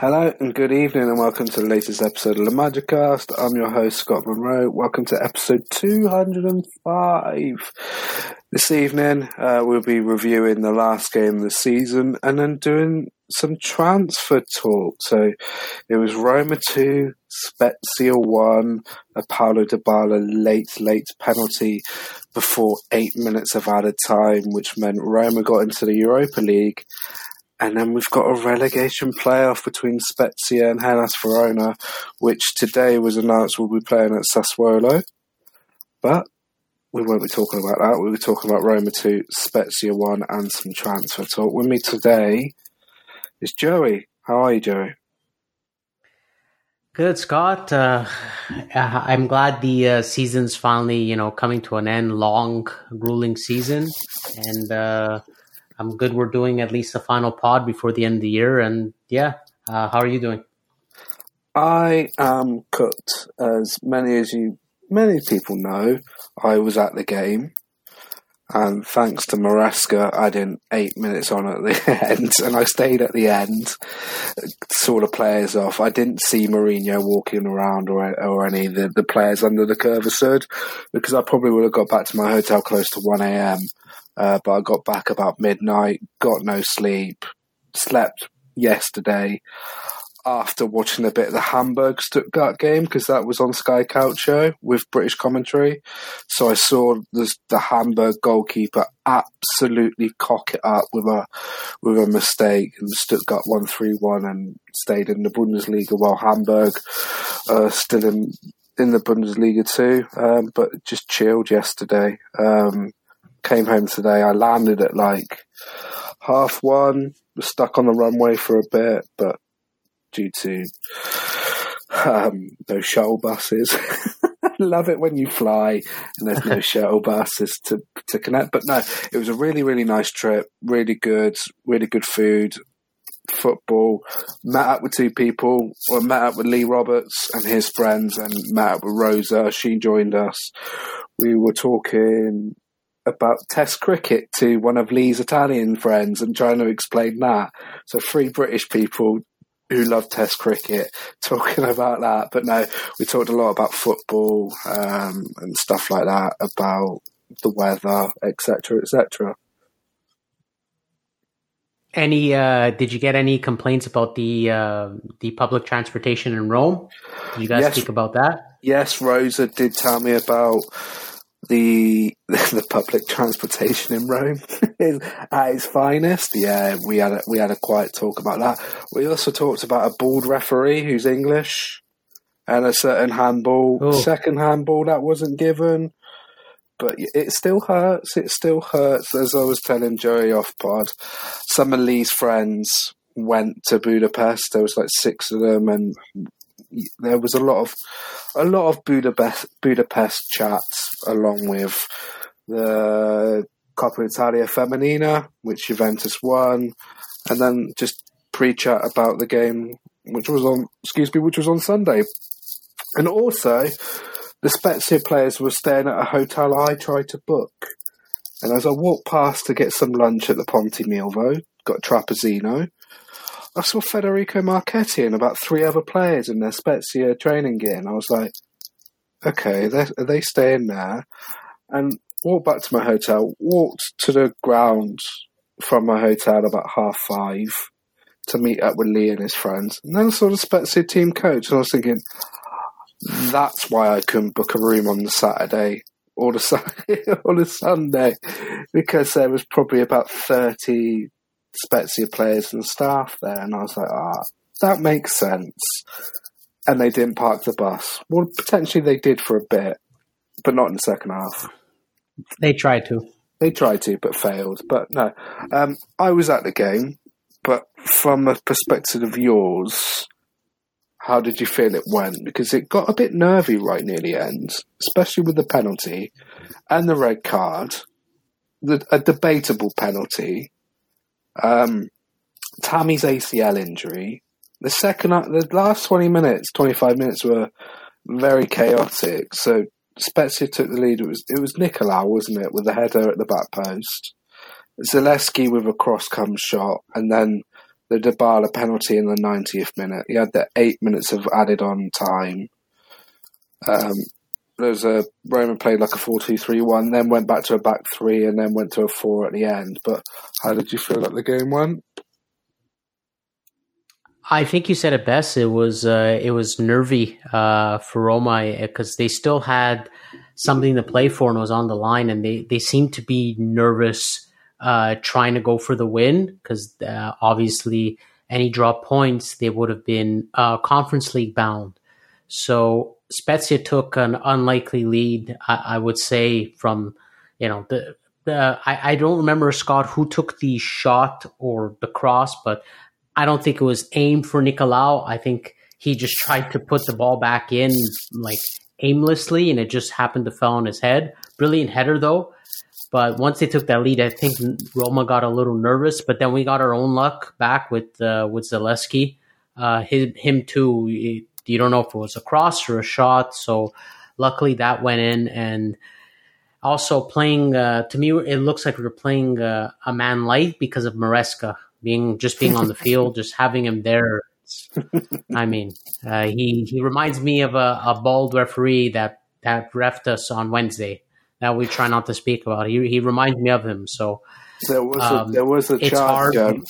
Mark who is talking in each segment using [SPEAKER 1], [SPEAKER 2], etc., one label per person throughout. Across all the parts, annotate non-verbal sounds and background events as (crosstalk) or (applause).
[SPEAKER 1] Hello and good evening and welcome to the latest episode of the Magicast. I'm your host Scott Monroe. Welcome to episode 205. This evening uh, we'll be reviewing the last game of the season and then doing some transfer talk. So it was Roma 2, Spezia 1, a Paulo Dybala late, late penalty before eight minutes of added time, which meant Roma got into the Europa League and then we've got a relegation playoff between Spezia and Hellas Verona, which today was announced will be playing at Sassuolo. But we won't be talking about that. We'll be talking about Roma 2, Spezia 1, and some transfer talk. With me today is Joey. How are you, Joey?
[SPEAKER 2] Good, Scott. Uh, I'm glad the uh, season's finally, you know, coming to an end. Long, grueling season, and uh, I'm good. We're doing at least a final pod before the end of the year, and yeah, uh, how are you doing?
[SPEAKER 1] I am cooked, as many as you, many people know. I was at the game, and thanks to Maresca, I did eight minutes on at the (laughs) end, and I stayed at the end, saw the players off. I didn't see Mourinho walking around or or any of the, the players under the Curva Sud, because I probably would have got back to my hotel close to one a.m. Uh, but I got back about midnight, got no sleep, slept yesterday after watching a bit of the Hamburg Stuttgart game because that was on Sky Calcio with British commentary. So I saw the, the Hamburg goalkeeper absolutely cock it up with a with a mistake, and Stuttgart won three one and stayed in the Bundesliga while Hamburg uh, still in in the Bundesliga too, um, but just chilled yesterday. Um, came home today. I landed at like half one, was stuck on the runway for a bit, but due to um, no shuttle buses. (laughs) Love it when you fly and there's no (laughs) shuttle buses to to connect. But no, it was a really really nice trip. Really good, really good food, football. Met up with two people. Or met up with Lee Roberts and his friends, and met up with Rosa. She joined us. We were talking about Test cricket to one of Lee's Italian friends and trying to explain that. So three British people who love Test cricket (laughs) talking about that. But no, we talked a lot about football um, and stuff like that, about the weather, etc., etc.
[SPEAKER 2] Any? Uh, did you get any complaints about the uh, the public transportation in Rome? Did you guys yes. speak about that?
[SPEAKER 1] Yes, Rosa did tell me about the (laughs) the public transportation in Rome (laughs) is at its finest. Yeah, we had a, we had a quiet talk about that. We also talked about a bald referee who's English and a certain handball, oh. second handball that wasn't given. But it still hurts. It still hurts. As I was telling Joey off pod, some of Lee's friends went to Budapest. There was like six of them, and there was a lot of a lot of Budapest Budapest chats along with the Coppa Italia Femenina, which Juventus won, and then just pre-chat about the game, which was on excuse me, which was on Sunday, and also the Spezia players were staying at a hotel I tried to book. And as I walked past to get some lunch at the Ponte Milvio, got Trapizzino, I saw Federico Marchetti and about three other players in their Spezia training gear, and I was like, okay, are they staying there? And walked back to my hotel, walked to the ground from my hotel about half five to meet up with Lee and his friends, and then I saw the Spezia team coach, and I was thinking, that's why I couldn't book a room on the Saturday or the, (laughs) or the Sunday, because there was probably about 30 Spezia players and staff there, and I was like, ah, that makes sense. And they didn't park the bus. Well, potentially they did for a bit, but not in the second half.
[SPEAKER 2] They tried to.
[SPEAKER 1] They tried to, but failed. But no, um, I was at the game, but from a perspective of yours, how did you feel it went? Because it got a bit nervy right near the end, especially with the penalty and the red card, the, a debatable penalty um, Tammy's ACL injury. The second, the last twenty minutes, twenty five minutes were very chaotic. So Spezia took the lead. It was it was Nikolaou, wasn't it, with the header at the back post. Zalewski with a cross come shot, and then the Dybala penalty in the 90th minute. He had the eight minutes of added on time. Um, there's a Roma played like a 4-2-3-1, then went back to a back three, and then went to a four at the end. But how did you feel that the game went?
[SPEAKER 2] I think you said it best. It was uh, it was nervy uh, for Roma because they still had something to play for and was on the line, and they they seemed to be nervous uh, trying to go for the win because uh, obviously any drop points they would have been uh, conference league bound. So Spezia took an unlikely lead, I, I would say, from you know the. the I, I don't remember Scott who took the shot or the cross, but I don't think it was aimed for Nikolaou. I think he just tried to put the ball back in like aimlessly and it just happened to fall on his head. Brilliant header though. But once they took that lead, I think Roma got a little nervous. But then we got our own luck back with uh, with Zalewski. Uh, him too. You don't know if it was a cross or a shot. So luckily that went in. And also playing uh, to me, it looks like we are playing uh, a man light because of Maresca being just being on the (laughs) field, just having him there. I mean, uh, he he reminds me of a, a bald referee that that refed us on Wednesday that we try not to speak about. He he reminds me of him. So
[SPEAKER 1] there was um, a, there was a chart going,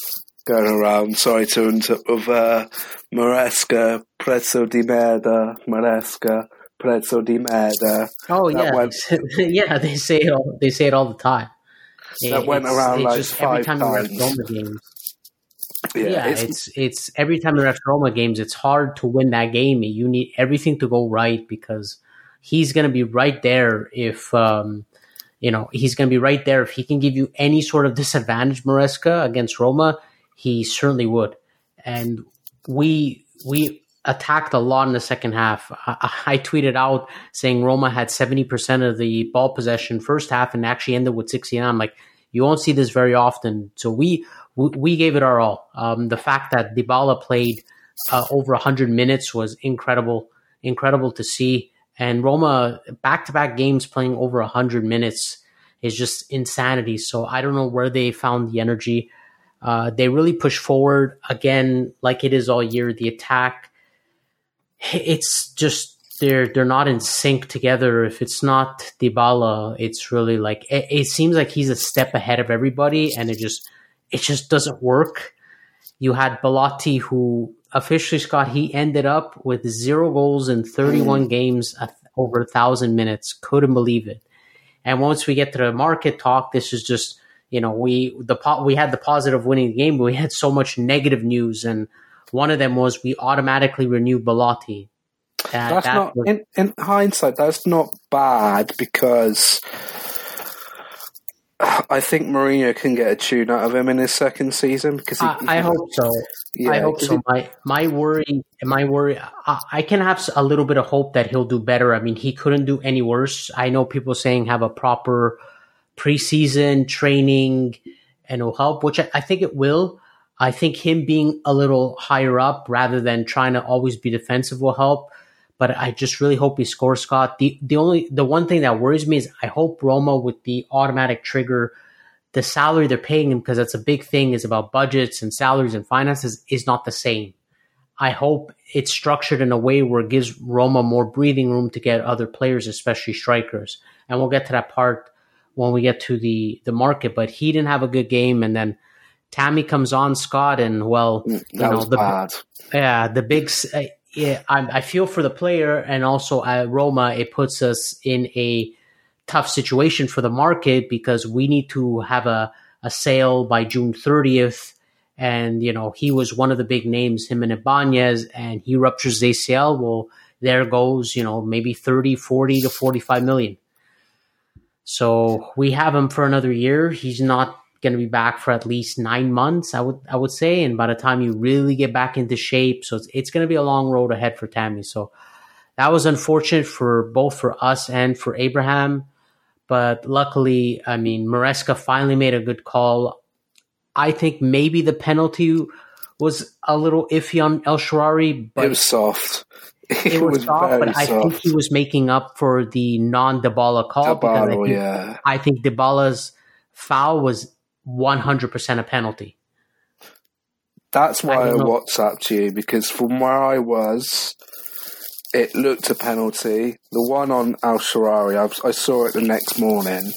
[SPEAKER 1] going around. Sorry to interrupt of uh, Maresca, prezzo di merda, Maresca, prezzo di merda.
[SPEAKER 2] Oh yeah, went, (laughs) yeah. They say it all, they say it all the time.
[SPEAKER 1] That it, went around like five times.
[SPEAKER 2] Games, yeah, yeah it's, it's, it's every time they're at Roma games, it's hard to win that game. You need everything to go right because he's going to be right there if um, you know he's going to be right there if he can give you any sort of disadvantage, Maresca against Roma, he certainly would. And we we attacked a lot in the second half. I, I tweeted out saying Roma had seventy percent of the ball possession first half and actually ended with sixty nine. Like you won't see this very often. So we we, gave it our all. Um, the fact that Dybala played uh, over 100 minutes was incredible, incredible to see. And Roma back to back games playing over 100 minutes is just insanity. So I don't know where they found the energy. Uh, they really push forward again, like it is all year. The attack, it's just they're they're not in sync together. If it's not Dybala, it's really like it, it seems like he's a step ahead of everybody, and it just it just doesn't work. You had Belotti, who officially, Scott, he ended up with zero goals in 31 mm. games over a thousand minutes. Couldn't believe it. And once we get to the market talk, this is just you know we the we had the positive winning the game, but we had so much negative news, and one of them was we automatically renew Belotti.
[SPEAKER 1] that's that not was, in, in hindsight. That's not bad because I think Mourinho can get a tune out of him in his second season because he,
[SPEAKER 2] I, I hope so. Yeah, I hope so. He, my my worry, my worry, I, I, can have a little bit of hope that he'll do better. I mean, he couldn't do any worse. I know people saying have a proper preseason training and it'll help, which I, I think it will. I think him being a little higher up rather than trying to always be defensive will help but I just really hope he scores, Scott. The the only the one thing that worries me is I hope Roma with the automatic trigger, the salary they're paying him because that's a big thing is about budgets and salaries and finances is not the same. I hope it's structured in a way where it gives Roma more breathing room to get other players, especially strikers. And we'll get to that part when we get to the the market. But he didn't have a good game, and then Tammy comes on, Scott, and well,
[SPEAKER 1] mm, you know the bad.
[SPEAKER 2] yeah the big yeah, I, I feel for the player, and also at Roma, it puts us in a tough situation for the market because we need to have a, a sale by June 30th. And, you know, he was one of the big names, him and Ibanez, and he ruptures ACL. Well, there goes, you know, maybe 30, 40 to 45 million. So we have him for another year. He's not going to be back for at least nine months, I would I would say. And by the time you really get back into shape, so it's, it's going to be a long road ahead for Tammy. So that was unfortunate for both for us and for Abraham. But luckily, I mean, Maresca finally made a good call. I think maybe the penalty was a little iffy on El Shaarawy,
[SPEAKER 1] but it was soft. (laughs)
[SPEAKER 2] It, was, was soft, but soft. I think he was making up for the non Dybala call
[SPEAKER 1] Dybala,
[SPEAKER 2] because I think,
[SPEAKER 1] yeah.
[SPEAKER 2] I think Dybala's foul was 100% a penalty.
[SPEAKER 1] That's why I, I. WhatsApped you because from where I was, it looked a penalty. The one on El Shaarawy, I, I saw it the next morning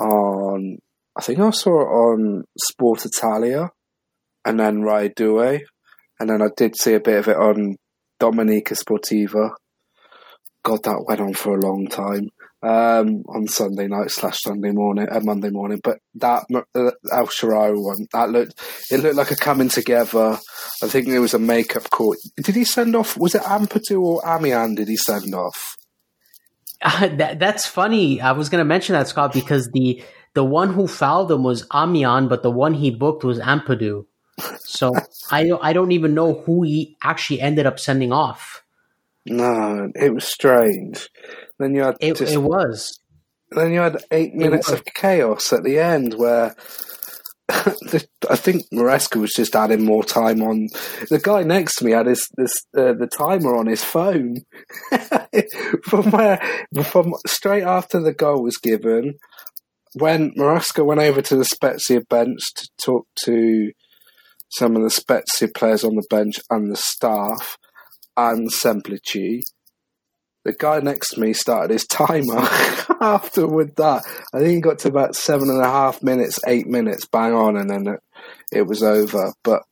[SPEAKER 1] on. I think I saw it on Sport Italia, and then Rai Due, and then I did see a bit of it on Domenica Sportiva. God, that went on for a long time um, on Sunday night slash Sunday morning, uh, Monday morning. But that uh, El Shaarawy one, that looked it looked like a coming together. I think there was a makeup call. Did he send off? Was it Ampadu or Amian? Did he send off? (laughs)
[SPEAKER 2] Uh, that, that's funny. I was going to mention that Scott because the the one who fouled him was Amian, but the one he booked was Ampadu. So I don't I don't even know who he actually ended up sending off.
[SPEAKER 1] No, it was strange. Then you had
[SPEAKER 2] It,
[SPEAKER 1] just,
[SPEAKER 2] it was.
[SPEAKER 1] then you had eight minutes of chaos at the end where. (laughs) the, I think Maresca was just adding more time on. The guy next to me had his this uh, the timer on his phone (laughs) from where from straight after the goal was given. When Maresca went over to the Spezia bench to talk to some of the Spezia players on the bench and the staff and Semplici, the guy next to me started his timer (laughs) after with that. I think he got to about seven and a half minutes, eight minutes, bang on, and then it, it was over. But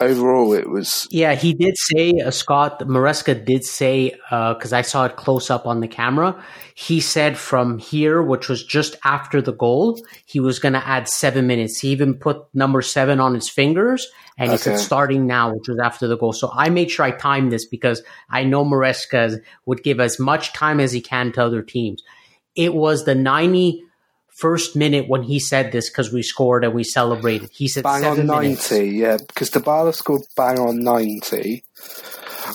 [SPEAKER 1] overall, it was
[SPEAKER 2] Yeah, he did say, uh, Scott Maresca did say, because I saw it close up on the camera, he said from here, which was just after the goal, he was going to add seven minutes. He even put number seven on his fingers and he said starting now, which was after the goal. So I made sure I timed this because I know Maresca would give as much time as he can to other teams. It was the 91st minute when he said this because we scored and we celebrated. He said
[SPEAKER 1] bang
[SPEAKER 2] seven
[SPEAKER 1] on
[SPEAKER 2] minutes.
[SPEAKER 1] ninety. Yeah, because Dybala scored bang on ninety.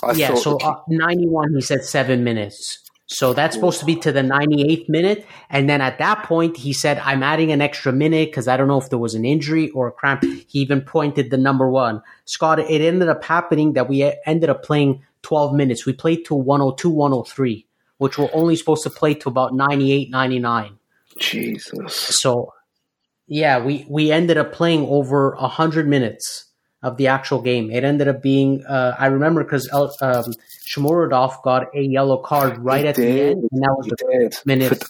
[SPEAKER 1] I
[SPEAKER 2] yeah, so
[SPEAKER 1] the-
[SPEAKER 2] uh, 91, he said seven minutes. So that's supposed to be to the 98th minute. And then at that point, he said, I'm adding an extra minute because I don't know if there was an injury or a cramp. He even pointed the number one. Scott, it ended up happening that we ended up playing 12 minutes. We played to 102, 103, which we're only supposed to play to about 98, 99.
[SPEAKER 1] Jesus.
[SPEAKER 2] So, yeah, we, we ended up playing over a 100 minutes of the actual game. It ended up being, uh, I remember because um, Shomurodov got a yellow card right
[SPEAKER 1] He
[SPEAKER 2] at the end, and that was
[SPEAKER 1] He
[SPEAKER 2] the
[SPEAKER 1] did.
[SPEAKER 2] minute.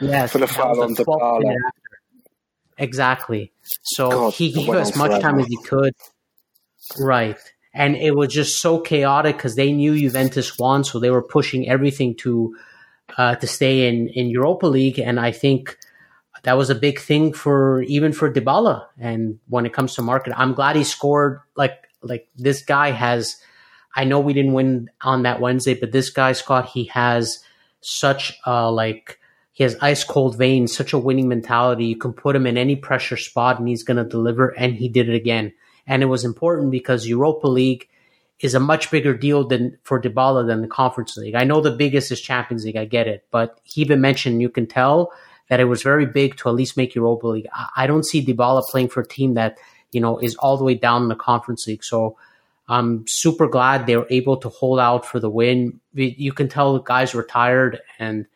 [SPEAKER 2] Yes,
[SPEAKER 1] for the foul on
[SPEAKER 2] the 12th minute. Exactly. So
[SPEAKER 1] God,
[SPEAKER 2] he gave as much time as he could. Right. And it was just so chaotic because they knew Juventus won, so they were pushing everything to uh, to stay in, in Europa League. And I think that was a big thing for even for Dybala. And when it comes to market, I'm glad he scored. Like like this guy has. I know we didn't win on that Wednesday, but this guy Scott, he has such a like he has ice cold veins, such a winning mentality. You can put him in any pressure spot, and he's going to deliver. And he did it again. And it was important because Europa League is a much bigger deal than for Dybala than the Conference League. I know the biggest is Champions League, I get it, but he even mentioned you can tell that it was very big to at least make Europa League. I, don't see Dybala playing for a team that you know is all the way down in the Conference League. So I'm super glad they were able to hold out for the win. You can tell the guys were tired and.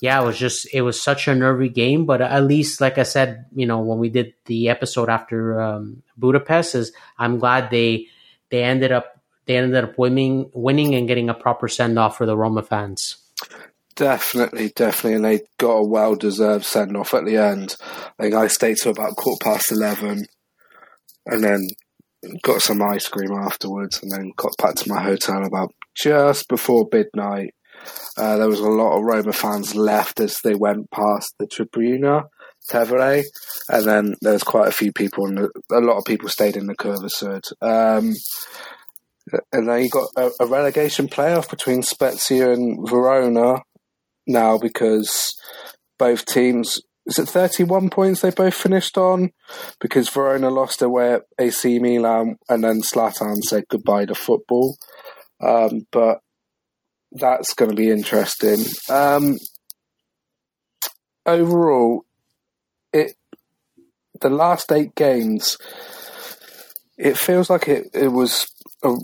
[SPEAKER 2] Yeah, it was just it was such a nervy game, but at least, like I said, you know, when we did the episode after um, Budapest, is I'm glad they they ended up they ended up winning winning and getting a proper send off for the Roma fans.
[SPEAKER 1] Definitely, definitely, and they got a well deserved send off at the end. I think I stayed till about quarter past eleven, and then got some ice cream afterwards, and then got back to my hotel about just before midnight. Uh, there was a lot of Roma fans left as they went past the Tribuna Tevere, and then there was quite a few people, and a lot of people stayed in the Curva Sud. Um, and then you've got a, a relegation playoff between Spezia and Verona now because both teams is it 31 points they both finished on? Because Verona lost away at AC Milan and then Zlatan said goodbye to football. Um, but that's going to be interesting. Um, overall it the last eight games it feels like it, it was a,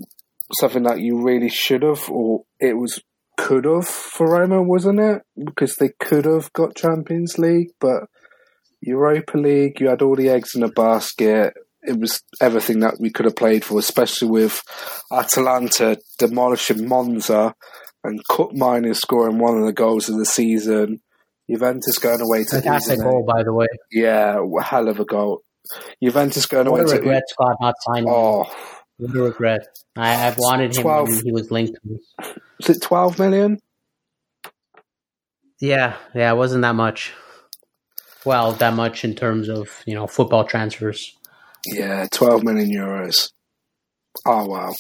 [SPEAKER 1] something that you really should have or it was could have for Roma, wasn't it? Because they could have got Champions League, but Europa League, you had all the eggs in a basket. it was everything that we could have played for, especially with Atalanta demolishing Monza and Koopmeiners scoring one of the goals of the season. Juventus going away to
[SPEAKER 2] fantastic goal, by the way.
[SPEAKER 1] Yeah, hell of a goal. Juventus going
[SPEAKER 2] what
[SPEAKER 1] away
[SPEAKER 2] a to regret Scott not signing.
[SPEAKER 1] Oh,
[SPEAKER 2] what a regret. I, have wanted 12, him when he was linked.
[SPEAKER 1] Was it twelve million?
[SPEAKER 2] Yeah, yeah, it wasn't that much. Well, that much in terms of you know football transfers.
[SPEAKER 1] Yeah, twelve million euros. Oh wow.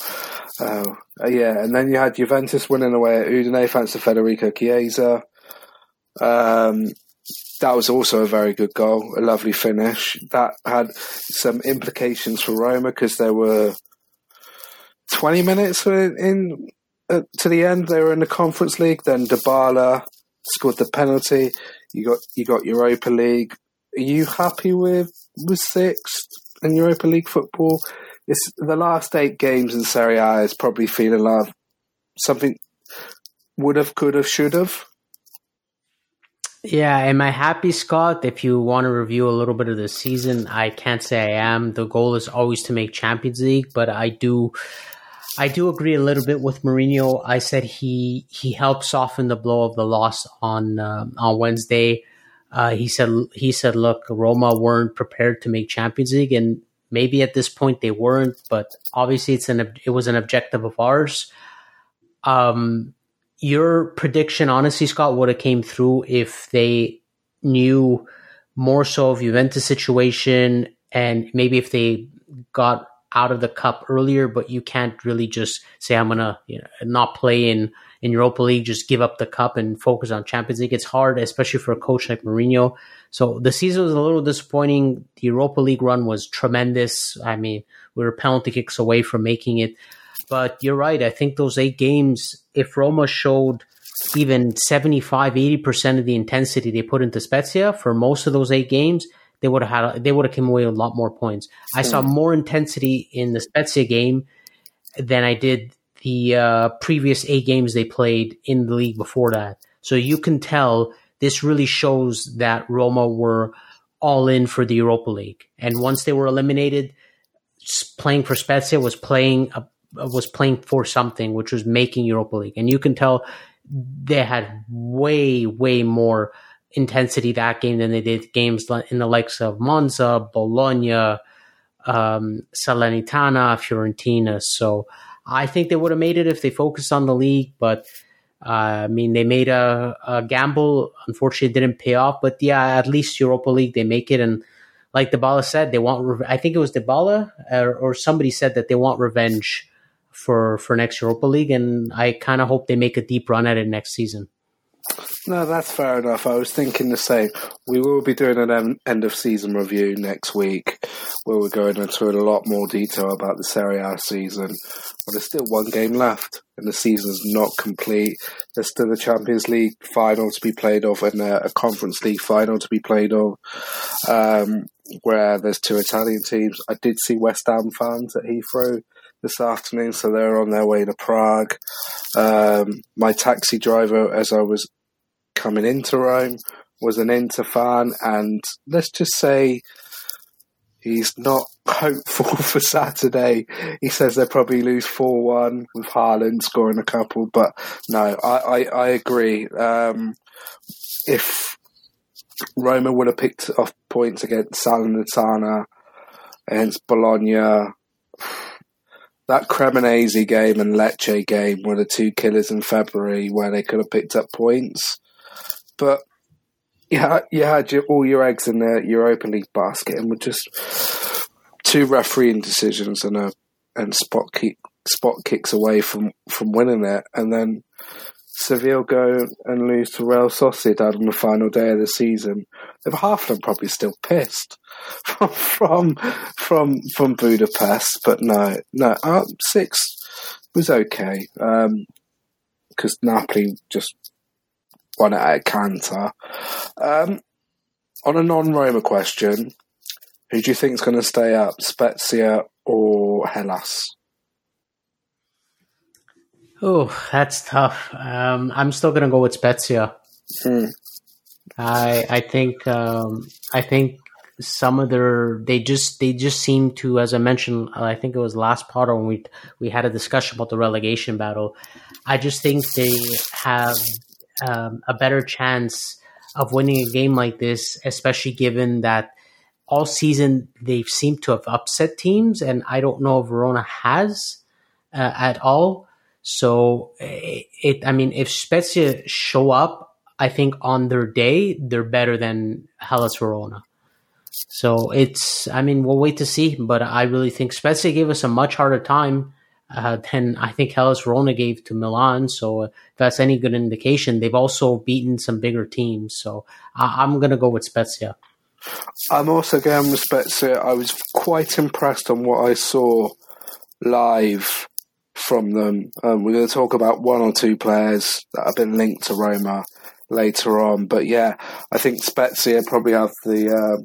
[SPEAKER 1] Oh uh, yeah, and then you had Juventus winning away at Udine thanks to Federico Chiesa. Um, that was also a very good goal, a lovely finish. That had some implications for Roma because there were 20 minutes in, in to the end. They were in the Conference League. Then Dybala scored the penalty. You got you got Europa League. Are you happy with with sixth in Europa League football? It's the last eight games in Serie A is probably feeling like something would have, could have, should have.
[SPEAKER 2] Yeah, am I happy, Scott? If you want to review a little bit of the season, I can't say I am. The goal is always to make Champions League, but I do I do agree a little bit with Mourinho. I said he he helped soften the blow of the loss on uh, on Wednesday. Uh, he said he said, "Look, Roma weren't prepared to make Champions League, and maybe at this point they weren't, but obviously it's an it was an objective of ours." Um, your prediction, honestly, Scott, would have came through if they knew more so of Juventus situation, and maybe if they got out of the cup earlier, but you can't really just say I'm gonna you know, not play in in Europa League, just give up the cup and focus on Champions League. It's hard, especially for a coach like Mourinho. So the season was a little disappointing. The Europa League run was tremendous. I mean, we were penalty kicks away from making it. But you're right. I think those eight games, if Roma showed even 75, 80% of the intensity they put into Spezia for most of those eight games, they would have had they would have come away with a lot more points. I saw more intensity in the Spezia game than I did the uh, previous eight games they played in the league before that. So you can tell this really shows that Roma were all in for the Europa League, and once they were eliminated, playing for Spezia was playing a, was playing for something, which was making Europa League, and you can tell they had way way more intensity that game than they did games in the likes of Monza, Bologna, um, Salernitana, Fiorentina. So I think they would have made it if they focused on the league, but uh, I mean, they made a, a, gamble. Unfortunately, it didn't pay off. But yeah, at least Europa League, they make it. And like Dybala said, they want. Re- I think it was Dybala or, or somebody said that they want revenge for for next Europa League, and I kind of hope they make a deep run at it next season.
[SPEAKER 1] No, that's fair enough. I was thinking the same. We will be doing an end of season review next week where we're going into a lot more detail about the Serie A season. But there's still one game left and the season's not complete. There's still the Champions League final to be played of and a, Conference League final to be played of um, where there's two Italian teams. I did see West Ham fans at Heathrow this afternoon, so they're on their way to Prague. Um, my taxi driver, as I was coming into Rome was an Inter fan, and let's just say he's not hopeful (laughs) for Saturday. He says they'll probably lose 4 1 with Haaland scoring a couple, but no, I, I, I agree. Um, if Roma would have picked off points against Salernitana, against Bologna, that Cremonese game and Lecce game were the two killers in February where they could have picked up points. But you had, you had your, all your eggs in the Europa League basket, and with just two refereeing decisions and a and spot kick, spot kicks away from, from winning it, and then Seville go and lose to Real Sociedad on the final day of the season. Half of them probably still pissed (laughs) from from from, from Budapest, but no, no, uh, six was okay. Because um, Napoli just it at canter. Um, on a non-Roma question, who do you think is going to stay up, Spezia or Hellas?
[SPEAKER 2] Oh, that's tough. Um, I'm still going to go with Spezia. Hmm. I I think um, I think some of their they just they just seem to, as I mentioned, I think it was last part when we we had a discussion about the relegation battle. I just think they have um, a better chance of winning a game like this, especially given that all season they've seemed to have upset teams, and I don't know if Verona has uh, at all. So it, I mean, if Spezia show up, I think on their day they're better than Hellas Verona. So it's, I mean, we'll wait to see. But I really think Spezia gave us a much harder time uh, than I think Hellas Verona gave to Milan. So if that's any good indication, they've also beaten some bigger teams. So I- am going to go with Spezia.
[SPEAKER 1] I'm also going with Spezia. I was quite impressed on what I saw live from them. Um, we're going to talk about one or two players that have been linked to Roma later on. But yeah, I think Spezia probably have the uh,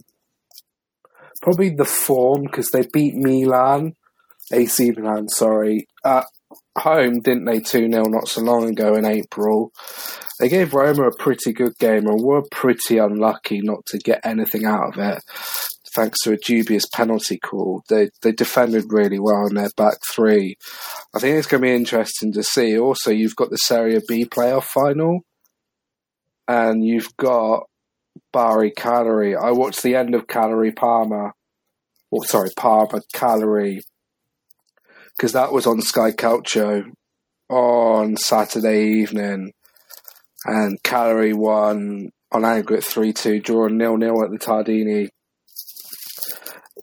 [SPEAKER 1] probably the form because they beat Milan, AC Milan, sorry, at home, didn't they? 2 0 not so long ago in April. They gave Roma a pretty good game and were pretty unlucky not to get anything out of it thanks to a dubious penalty call. They they defended really well in their back three. I think it's going to be interesting to see. Also, you've got the Serie B playoff final, and you've got Bari Cagliari. I watched the end of Cagliari Parma. Oh, sorry, Parma Cagliari, because that was on Sky Calcio on Saturday evening, and Cagliari won on aggregate 3 2, drawing nil nil at the Tardini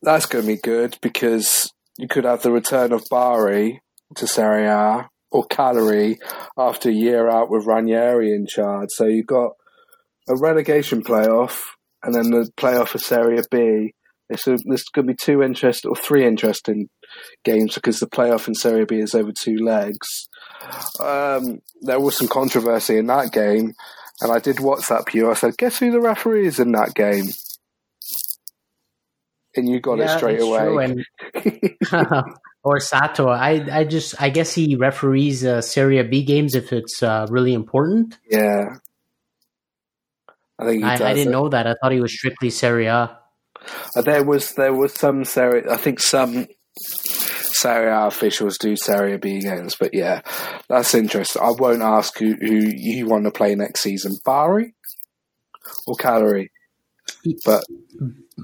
[SPEAKER 1] that's going to be good because you could have the return of Bari to Serie A or Cagliari after a year out with Ranieri in charge. So you've got a relegation playoff and then the playoff for Serie B. So there's going to be two interesting or three interesting games because the playoff in Serie B is over two legs. Um, there was some controversy in that game, and I did WhatsApp you. I said, "Guess who the referee is in that game?" and you got yeah, it straight away. (laughs) (laughs)
[SPEAKER 2] Orsato, I I just I guess he referees uh, Serie B games if it's uh, really important.
[SPEAKER 1] Yeah,
[SPEAKER 2] I think I, I, didn't it. know that. I thought he was strictly Serie A.
[SPEAKER 1] Uh, there was there was some Serie. I think some Serie A officials do Serie B games, but yeah, that's interesting. I won't ask who who you want to play next season, Bari or Cagliari, but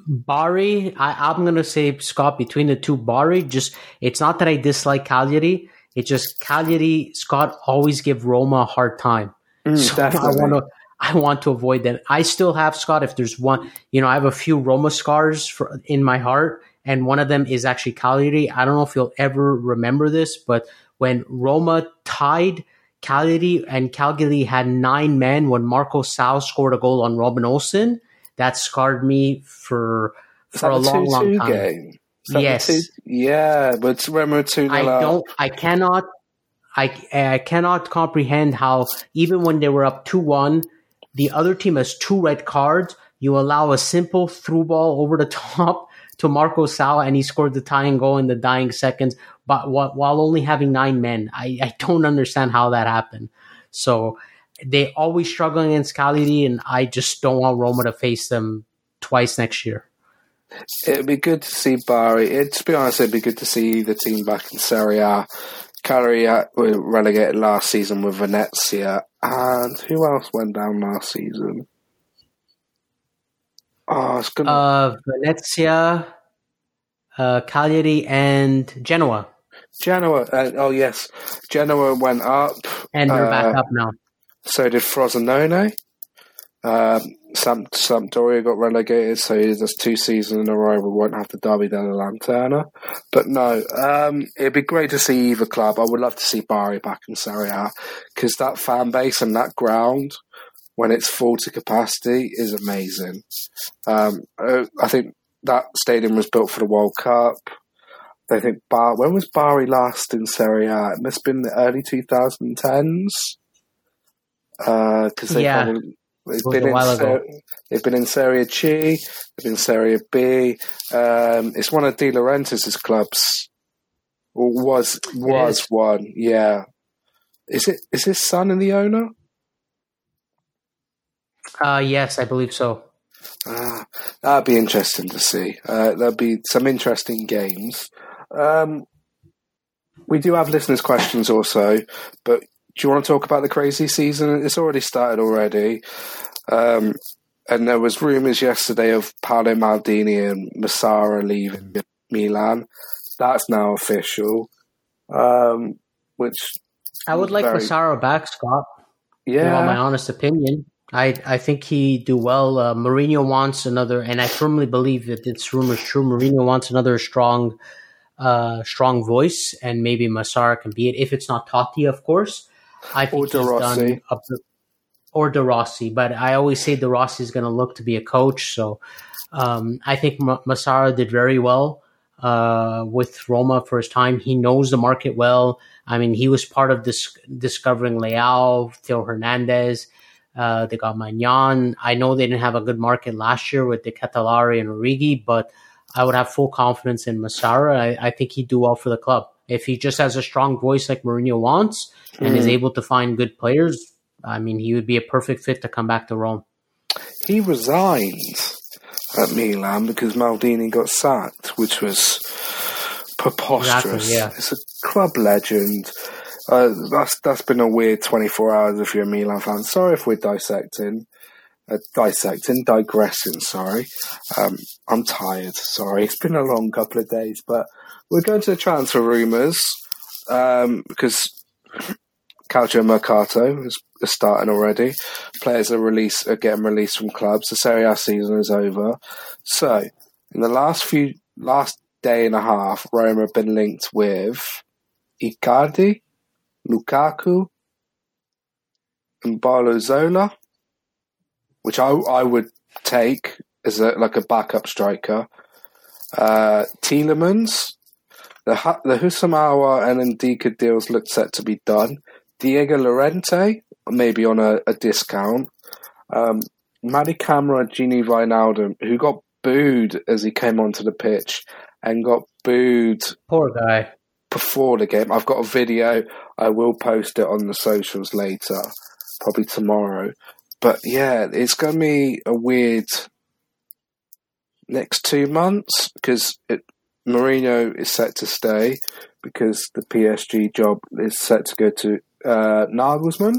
[SPEAKER 2] Bari, I, am gonna say Scott between the two. Bari, just it's not that I dislike Cagliari. It's just Cagliari, Scott always give Roma a hard time. Mm, so definitely. I want to. I want to avoid that. I still have Scott. If there's one, you know, I have a few Roma scars for, in my heart, and one of them is actually Cagliari. I don't know if you'll ever remember this, but when Roma tied Cagliari and Cagliari had nine men when Marco Sal scored a goal on Robin Olsen, that scarred me for for a long, long time. Game? Yes.
[SPEAKER 1] Yeah, but remember two.
[SPEAKER 2] I don't. I cannot. I I cannot comprehend how even when they were up two one, the other team has two red cards. You allow a simple through ball over the (laughs) top to Marco Sala, and he scored the tying goal in the dying seconds, but while only having nine men. I, I don't understand how that happened. So they always struggle against Cagliari, and I just don't want Roma to face them twice next year.
[SPEAKER 1] It'd be good to see Bari. It, to be honest, it'd be good to see the team back in Serie A. Cagliari uh, were relegated last season with Venezia, and who else went down last season?
[SPEAKER 2] Oh, it's gonna uh, Venezia, uh, Cagliari, and Genoa.
[SPEAKER 1] Genoa. Uh, oh yes, Genoa went up,
[SPEAKER 2] and they're back uh, up now.
[SPEAKER 1] So did Frosinone. Um, Samp- Sampdoria got relegated, so there's two seasons in a row we won't have the derby down the Lanterna. But no, um, it'd be great to see either club. I would love to see Bari back in Serie A because that fan base and that ground, when it's full to capacity, is amazing. Um, uh, I think that stadium was built for the World Cup. I think Bar. When was Bari last in Serie A? It must have been the early 2010s because uh, they've, yeah. they've been in Ser- they've been in Serie C, they've been in Serie B. Um, it's one of De Laurentiis' clubs, or was was one. Yeah, is it is his son in the owner?
[SPEAKER 2] Uh yes, I believe so.
[SPEAKER 1] Ah, That'd be interesting to see. Uh, there'll be some interesting games. Um, we do have listeners' questions also, but do you want to talk about the crazy season? It's already started already. Um, and there was rumours yesterday of Paolo Maldini and Massara leaving Milan. That's now official. Um, which
[SPEAKER 2] I would like very... Massara back, Scott.
[SPEAKER 1] Yeah,
[SPEAKER 2] my honest opinion. I I think he do well. Uh, Mourinho wants another, and I firmly believe that it's rumors true. Mourinho wants another strong, uh, strong voice, and maybe Massara can be it. If it's not Totti, of course. I think
[SPEAKER 1] or he's done up the,
[SPEAKER 2] or De Rossi, but I always say De Rossi is going to look to be a coach. So um, I think M- Massara did very well uh, with Roma for his time. He knows the market well. I mean, he was part of this discovering Leao, Theo Hernandez. Uh, they got Maignan. I know they didn't have a good market last year with De Ketelaere and Origi, but I would have full confidence in Massara. I, I, think he'd do well for the club. If he just has a strong voice like Mourinho wants and mm. is able to find good players, I mean, he would be a perfect fit to come back to Rome.
[SPEAKER 1] He resigned at Milan because Maldini got sacked, which was preposterous.
[SPEAKER 2] Exactly, yeah.
[SPEAKER 1] It's a club legend. Uh, that's that's been a weird 24 hours if you're a Milan fan. Sorry if we're dissecting, uh, dissecting, digressing. Sorry, um, I'm tired. Sorry, it's been a long couple of days, but we're going to the transfer rumours um, because (clears throat) Calcio Mercato is, starting already. Players are released are getting released from clubs. The Serie A season is over. So, in the last few last day and a half, Roma have been linked with Icardi, Lukaku, and Nzola, which I I would take as a, like a backup striker. Uh, Tielemans, the the Houssem Aouar and Ndicka deals look set to be done. Diego Llorente, maybe on a, a discount. Um, Camara, Gini Wijnaldum, who got booed as he came onto the pitch and got booed.
[SPEAKER 2] Poor guy.
[SPEAKER 1] Before the game. I've got a video. I will post it on the socials later, probably tomorrow. But yeah, it's going to be a weird next two months because Mourinho is set to stay because the PSG job is set to go to uh, Nagelsmann.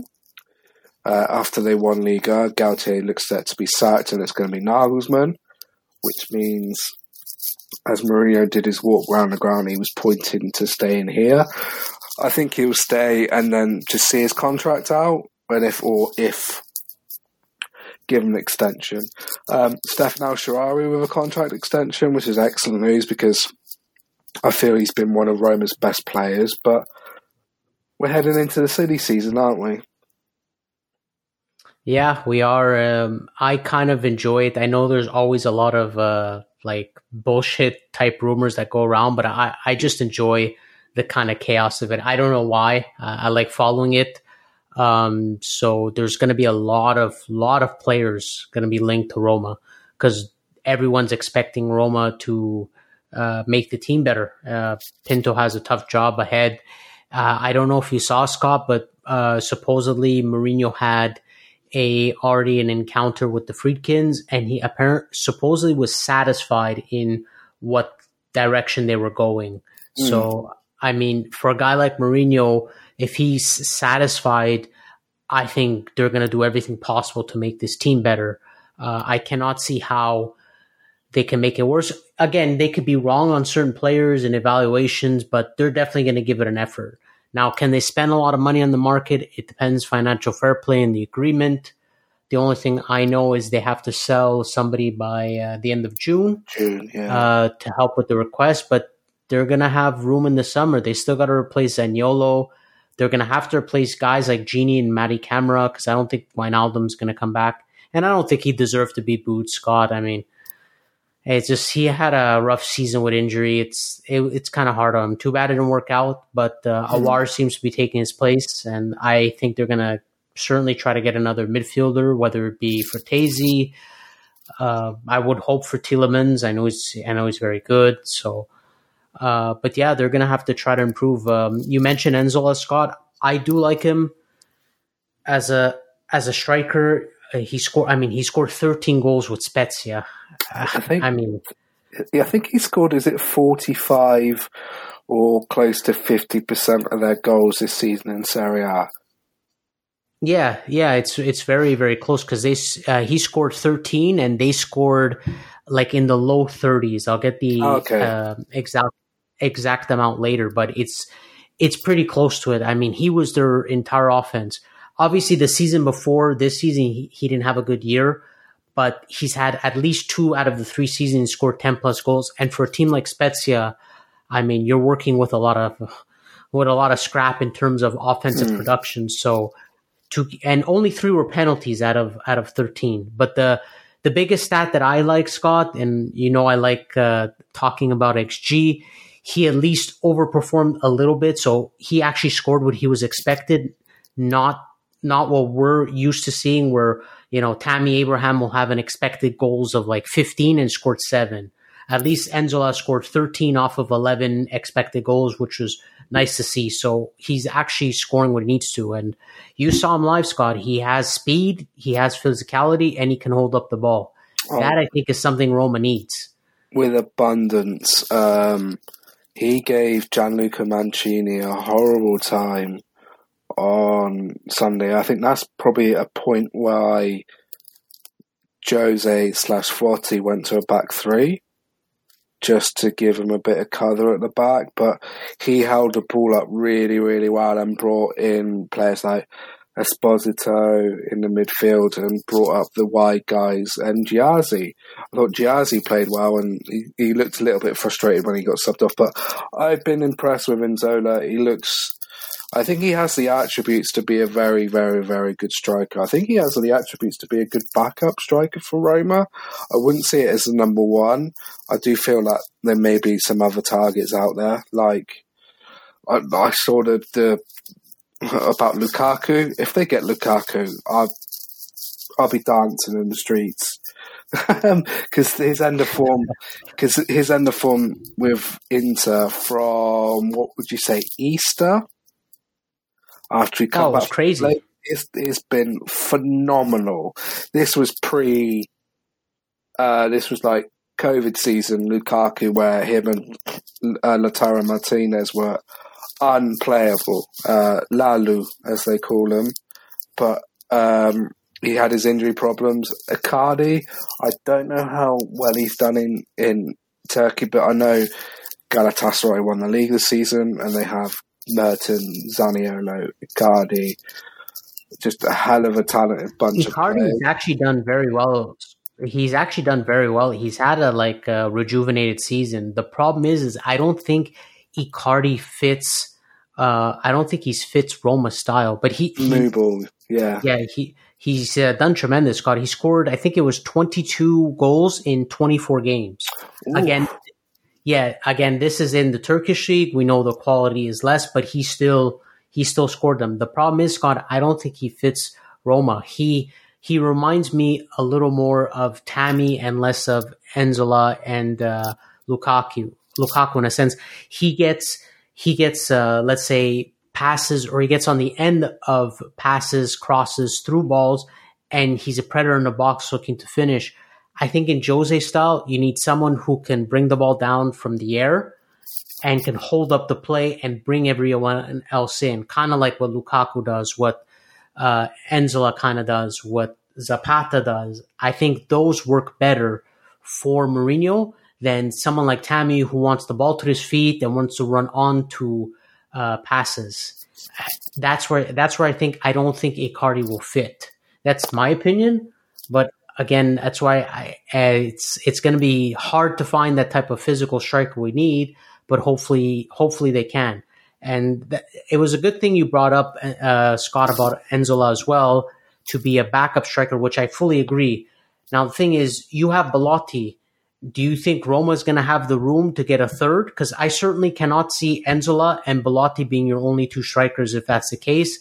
[SPEAKER 1] Uh, after they won Liga, Galtier looks set to be sacked, and it's going to be Nagelsmann, which means, as Mourinho did his walk round the ground, he was pointing to staying here. I think he'll stay and then just see his contract out, and if or if give him an extension. Um, Stefan El with a contract extension, which is excellent news because I feel he's been one of Roma's best players, but we're heading into the city season, aren't we?
[SPEAKER 2] Yeah, we are. Um, I kind of enjoy it. I know there's always a lot of uh, like bullshit type rumors that go around, but I, I just enjoy the kind of chaos of it. I don't know why. Uh, I like following it. Um, so there's going to be a lot of lot of players going to be linked to Roma because everyone's expecting Roma to uh, make the team better. Uh, Pinto has a tough job ahead. Uh, I don't know if you saw Scott, but uh, supposedly Mourinho had a already an encounter with the Friedkins, and he apparently supposedly was satisfied in what direction they were going. Mm. So, I mean, for a guy like Mourinho, if he's satisfied, I think they're going to do everything possible to make this team better. Uh, I cannot see how they can make it worse. Again, they could be wrong on certain players and evaluations, but they're definitely going to give it an effort. Now, can they spend a lot of money on the market? It depends financial fair play and the agreement. The only thing I know is they have to sell somebody by uh, the end of June,
[SPEAKER 1] June yeah.
[SPEAKER 2] uh, to help with the request, but they're going to have room in the summer. They still got to replace Zaniolo. They're going to have to replace guys like Gini and Maddie Camara because I don't think Wijnaldum's going to come back. And I don't think he deserved to be booed, Scott. I mean, it's just he had a rough season with injury. It's it, it's kind of hard on him. Too bad it didn't work out, but uh, mm-hmm. Aouar seems to be taking his place, and I think they're gonna certainly try to get another midfielder, whether it be Frattesi. Uh, I would hope for Tielemans. I know he's I know he's very good. So, uh, but yeah, they're gonna have to try to improve. Um, you mentioned Nzola Scott. I do like him as a as a striker. Uh, he scored. I mean, he scored 13 goals with Spezia. I think. I mean,
[SPEAKER 1] I think he scored. Is it 45 or close to 50 percent of their goals this season in Serie A?
[SPEAKER 2] Yeah, yeah, it's it's very very close because they uh, he scored 13 and they scored like in the low 30s. I'll get the okay. uh, exact exact amount later, but it's it's pretty close to it. I mean, he was their entire offense. Obviously, the season before this season, he, he didn't have a good year, but he's had at least two out of the three seasons scored 10 plus goals. And for a team like Spezia, I mean, you're working with a lot of with a lot of scrap in terms of offensive mm. production. So to and only three were penalties out of out of 13. But the the biggest stat that I like, Scott, and you know I like uh, talking about XG. He at least overperformed a little bit, so he actually scored what he was expected, not not what we're used to seeing, where you know Tammy Abraham will have an expected goals of like 15 and scored seven. At least Nzola scored 13 off of 11 expected goals, which was nice to see. So he's actually scoring what he needs to. And you saw him live, Scott. He has speed, he has physicality, and he can hold up the ball. Oh, that I think is something Roma needs.
[SPEAKER 1] With abundance. Um, he gave Gianluca Mancini a horrible time on Sunday. I think that's probably a point why Jose slash Foti went to a back three just to give him a bit of cover at the back. But he held the ball up really, really well and brought in players like Esposito in the midfield and brought up the wide guys and Gyasi. I thought Gyasi played well and he, he looked a little bit frustrated when he got subbed off. But I've been impressed with Nzola. He looks I think he has the attributes to be a very, very, very good striker. I think he has the attributes to be a good backup striker for Roma. I wouldn't see it as the number one. I do feel like there may be some other targets out there. Like I, I saw the, the (laughs) about Lukaku. If they get Lukaku, I'll I'll be dancing in the streets (laughs) because his end of form, (laughs) because his end of form with Inter from what would you say Easter after he come
[SPEAKER 2] oh, back. crazy.
[SPEAKER 1] It's, it's been phenomenal. This was pre. Uh, this was like COVID season Lukaku, where him and uh, Lautaro Martinez were unplayable. Uh, Lalu, as they call him, but um, he had his injury problems. Icardi, I don't know how well he's done in in Turkey, but I know Galatasaray won the league this season, and they have Merton, Zaniolo, Icardi. Just a hell of a talented bunch of people.
[SPEAKER 2] Icardi has actually done very well. He's actually done very well. He's had a like a rejuvenated season. The problem is, is I don't think Icardi fits. Uh, I don't think he fits Roma style, but he,
[SPEAKER 1] he yeah,
[SPEAKER 2] yeah. He he's uh, done tremendous. God, he scored. I think it was twenty two goals in twenty four games. Ooh. Again, yeah, again, this is in the Turkish league. We know the quality is less, but he still he still scored them. The problem is, Scott, I don't think he fits Roma. He he reminds me a little more of Tammy and less of Nzola and uh, Lukaku. Lukaku, in a sense, he gets he gets uh, let's say passes or he gets on the end of passes, crosses through balls, and he's a predator in the box looking to finish. I think in Jose style, you need someone who can bring the ball down from the air and can hold up the play and bring everyone else in, kind of like what Lukaku does, what uh, Nzola kind of does, what Zapata does. I think those work better for Mourinho than someone like Tammy who wants the ball to his feet and wants to run on to uh, passes. That's where that's where I think I don't think Icardi will fit. That's my opinion, but again, that's why I, it's it's going to be hard to find that type of physical striker we need, but hopefully, hopefully they can. And th- it was a good thing you brought up, uh, Scott, about Nzola as well to be a backup striker, which I fully agree. Now the thing is, you have Belotti. Do you think Roma is going to have the room to get a third? Because I certainly cannot see Nzola and Belotti being your only two strikers. If that's the case,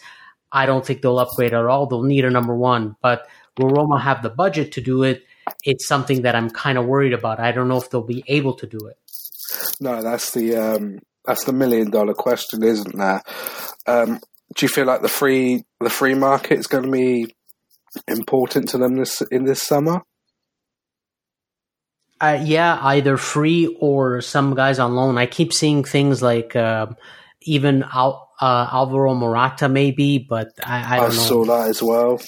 [SPEAKER 2] I don't think they'll upgrade at all. They'll need a number one, but will Roma have the budget to do it? It's something that I'm kind of worried about. I don't know if they'll be able to do it.
[SPEAKER 1] No, that's the um, that's the million dollar question, isn't there? Um, do you feel like the free the free market is going to be important to them this in this summer?
[SPEAKER 2] Uh, yeah, either free or some guys on loan. I keep seeing things like uh, even Al- uh, Alvaro Morata, maybe, but I, I don't I know.
[SPEAKER 1] saw that as well.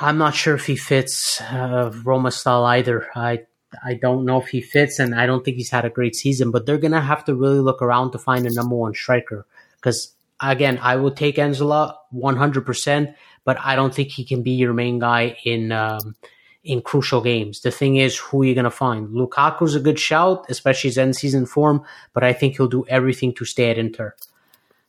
[SPEAKER 2] I'm not sure if he fits uh, Roma style either. I I don't know if he fits, and I don't think he's had a great season. But they're gonna have to really look around to find a number one striker. Because again, I would take Nzola 100, percent but I don't think he can be your main guy in um, in crucial games. The thing is, who are you gonna find? Lukaku's a good shout, especially his end season form, but I think he'll do everything to stay at Inter.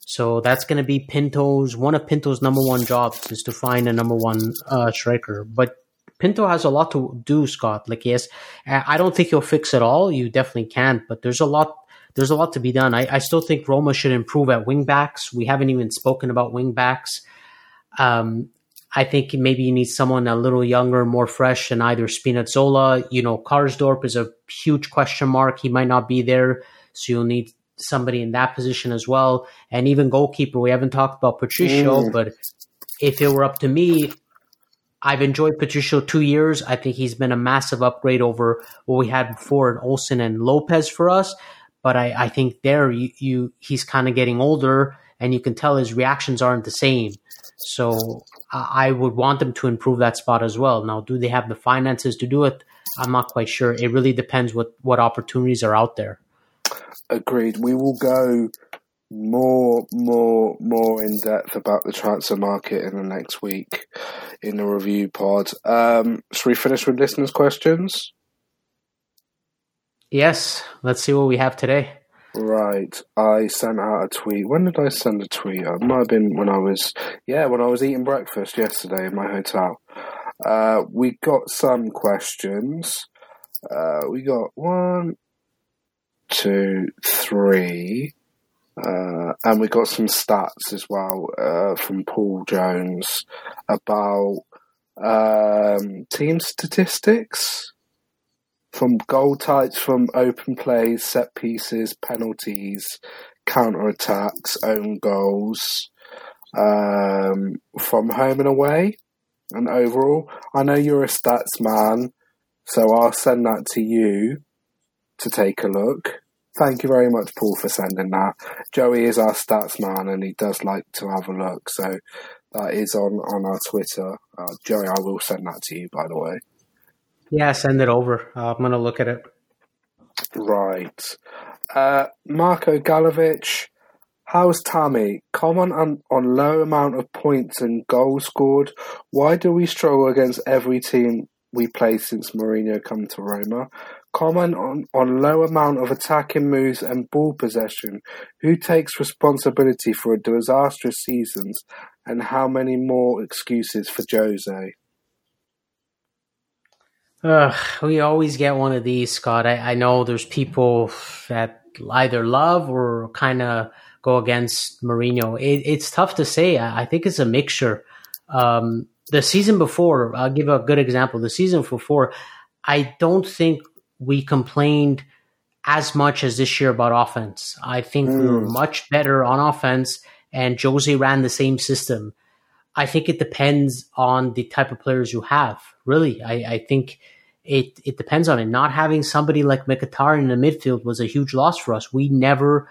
[SPEAKER 2] So that's going to be Pinto's one of Pinto's number one jobs is to find a number one uh, striker. But Pinto has a lot to do, Scott. Like yes, I don't think he'll fix it all. You definitely can't, but there's a lot. There's a lot to be done. I, I still think Roma should improve at wingbacks. We haven't even spoken about wingbacks. Um, I think maybe you need someone a little younger, more fresh than either Spinazzola. You know, Karsdorp is a huge question mark. He might not be there, so you'll need somebody in that position as well. And even goalkeeper, we haven't talked about Patricio, mm. but if it were up to me, I've enjoyed Patricio two years. I think he's been a massive upgrade over what we had before in Olsen and Lopez for us. But I, I think there you, you he's kind of getting older, and you can tell his reactions aren't the same. So I would want them to improve that spot as well. Now, do they have the finances to do it? I'm not quite sure. It really depends what what opportunities are out there.
[SPEAKER 1] Agreed. We will go more, more, more in depth about the transfer market in the next week in the review pod. Um, should we finish with listeners' questions?
[SPEAKER 2] Yes. Let's see what we have today.
[SPEAKER 1] Right. I sent out a tweet. When did I send a tweet? It might have been when I was, yeah, when I was eating breakfast yesterday in my hotel. Uh, we got some questions. Uh, we got one, two, three. Uh, and we got some stats as well uh, from Paul Jones about um, team statistics from goal types from open plays, set pieces, penalties, counter attacks, own goals, um, from home and away, and overall. I know you're a stats man, so I'll send that to you to take a look. Thank you very much, Paul, for sending that. Joey is our stats man, and he does like to have a look. So that is on on our Twitter. Uh, Joey, I will send that to you, by the way.
[SPEAKER 2] Yeah, send it over. Uh, I'm going to look at it.
[SPEAKER 1] Right. Uh, Marco Galovich, how's Tammy? Comment on, on low amount of points and goals scored. Why do we struggle against every team we play since Mourinho come to Roma? Comment on, low amount of attacking moves and ball possession. Who takes responsibility for a disastrous seasons and how many more excuses for Jose?
[SPEAKER 2] We always get one of these, Scott. I, I know there's people that either love or kind of go against Mourinho. It, it's tough to say. I, I, think it's a mixture. Um, the season before, I'll give a good example. The season before, I don't think we complained as much as this year about offense. I think mm. we were hmm. much better on offense, and Jose ran the same system. I think it depends on the type of players you have. Really, I, I think it it depends on it. Not having somebody like Mkhitaryan in the midfield was a huge loss for us. We never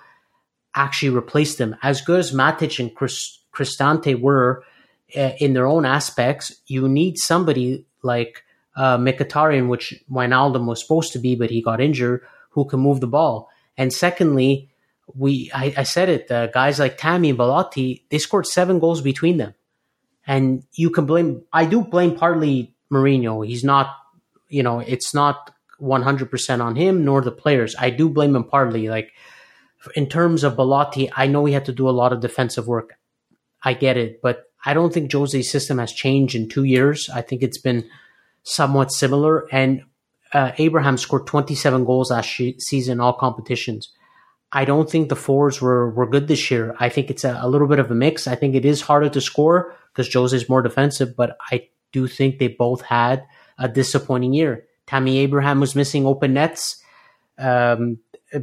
[SPEAKER 2] actually replaced them. As good as Matic and Cristante were uh, in their own aspects, you need somebody like uh, Mkhitaryan, which Wijnaldum was supposed to be, but he got injured, who can move the ball. And secondly, we I, I said it, uh, guys like Tammy and Belotti, they scored seven goals between them. And you can blame, I do blame partly Mourinho. He's not, you know, it's not 100% on him nor the players. I do blame him partly. Like, in terms of Belotti, I know he had to do a lot of defensive work. I get it, but I don't think Jose's system has changed in two years. I think it's been somewhat similar. And uh, Abraham scored 27 goals last season, all competitions. I don't think the fours were, were good this year. I think it's a, a little bit of a mix. I think it is harder to score because Jose is more defensive, but I do think they both had a disappointing year. Tammy Abraham was missing open nets. Um,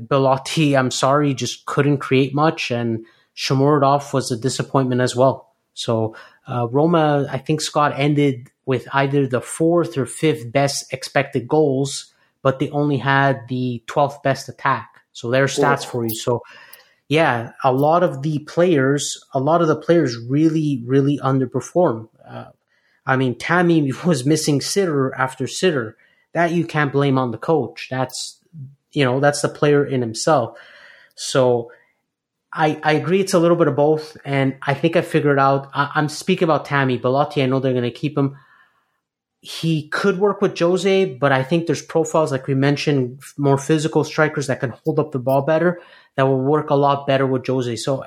[SPEAKER 2] Belotti, I'm sorry, just couldn't create much, and Shomurodov was a disappointment as well. So uh, Roma, I think Scott ended with either the fourth or fifth best expected goals, but they only had the 12th best attack. So there's stats for you. So yeah, a lot of the players, a lot of the players really, really underperform. Uh, I mean, Tammy (laughs) was missing sitter after sitter. That you can't blame on the coach. That's, you know, that's the player in himself. So I, I agree it's a little bit of both. And I think I figured out, I, am speaking about Tammy. Belotti, I know they're going to keep him. He could work with Jose, but I think there's profiles, like we mentioned, more physical strikers that can hold up the ball better that will work a lot better with Jose. So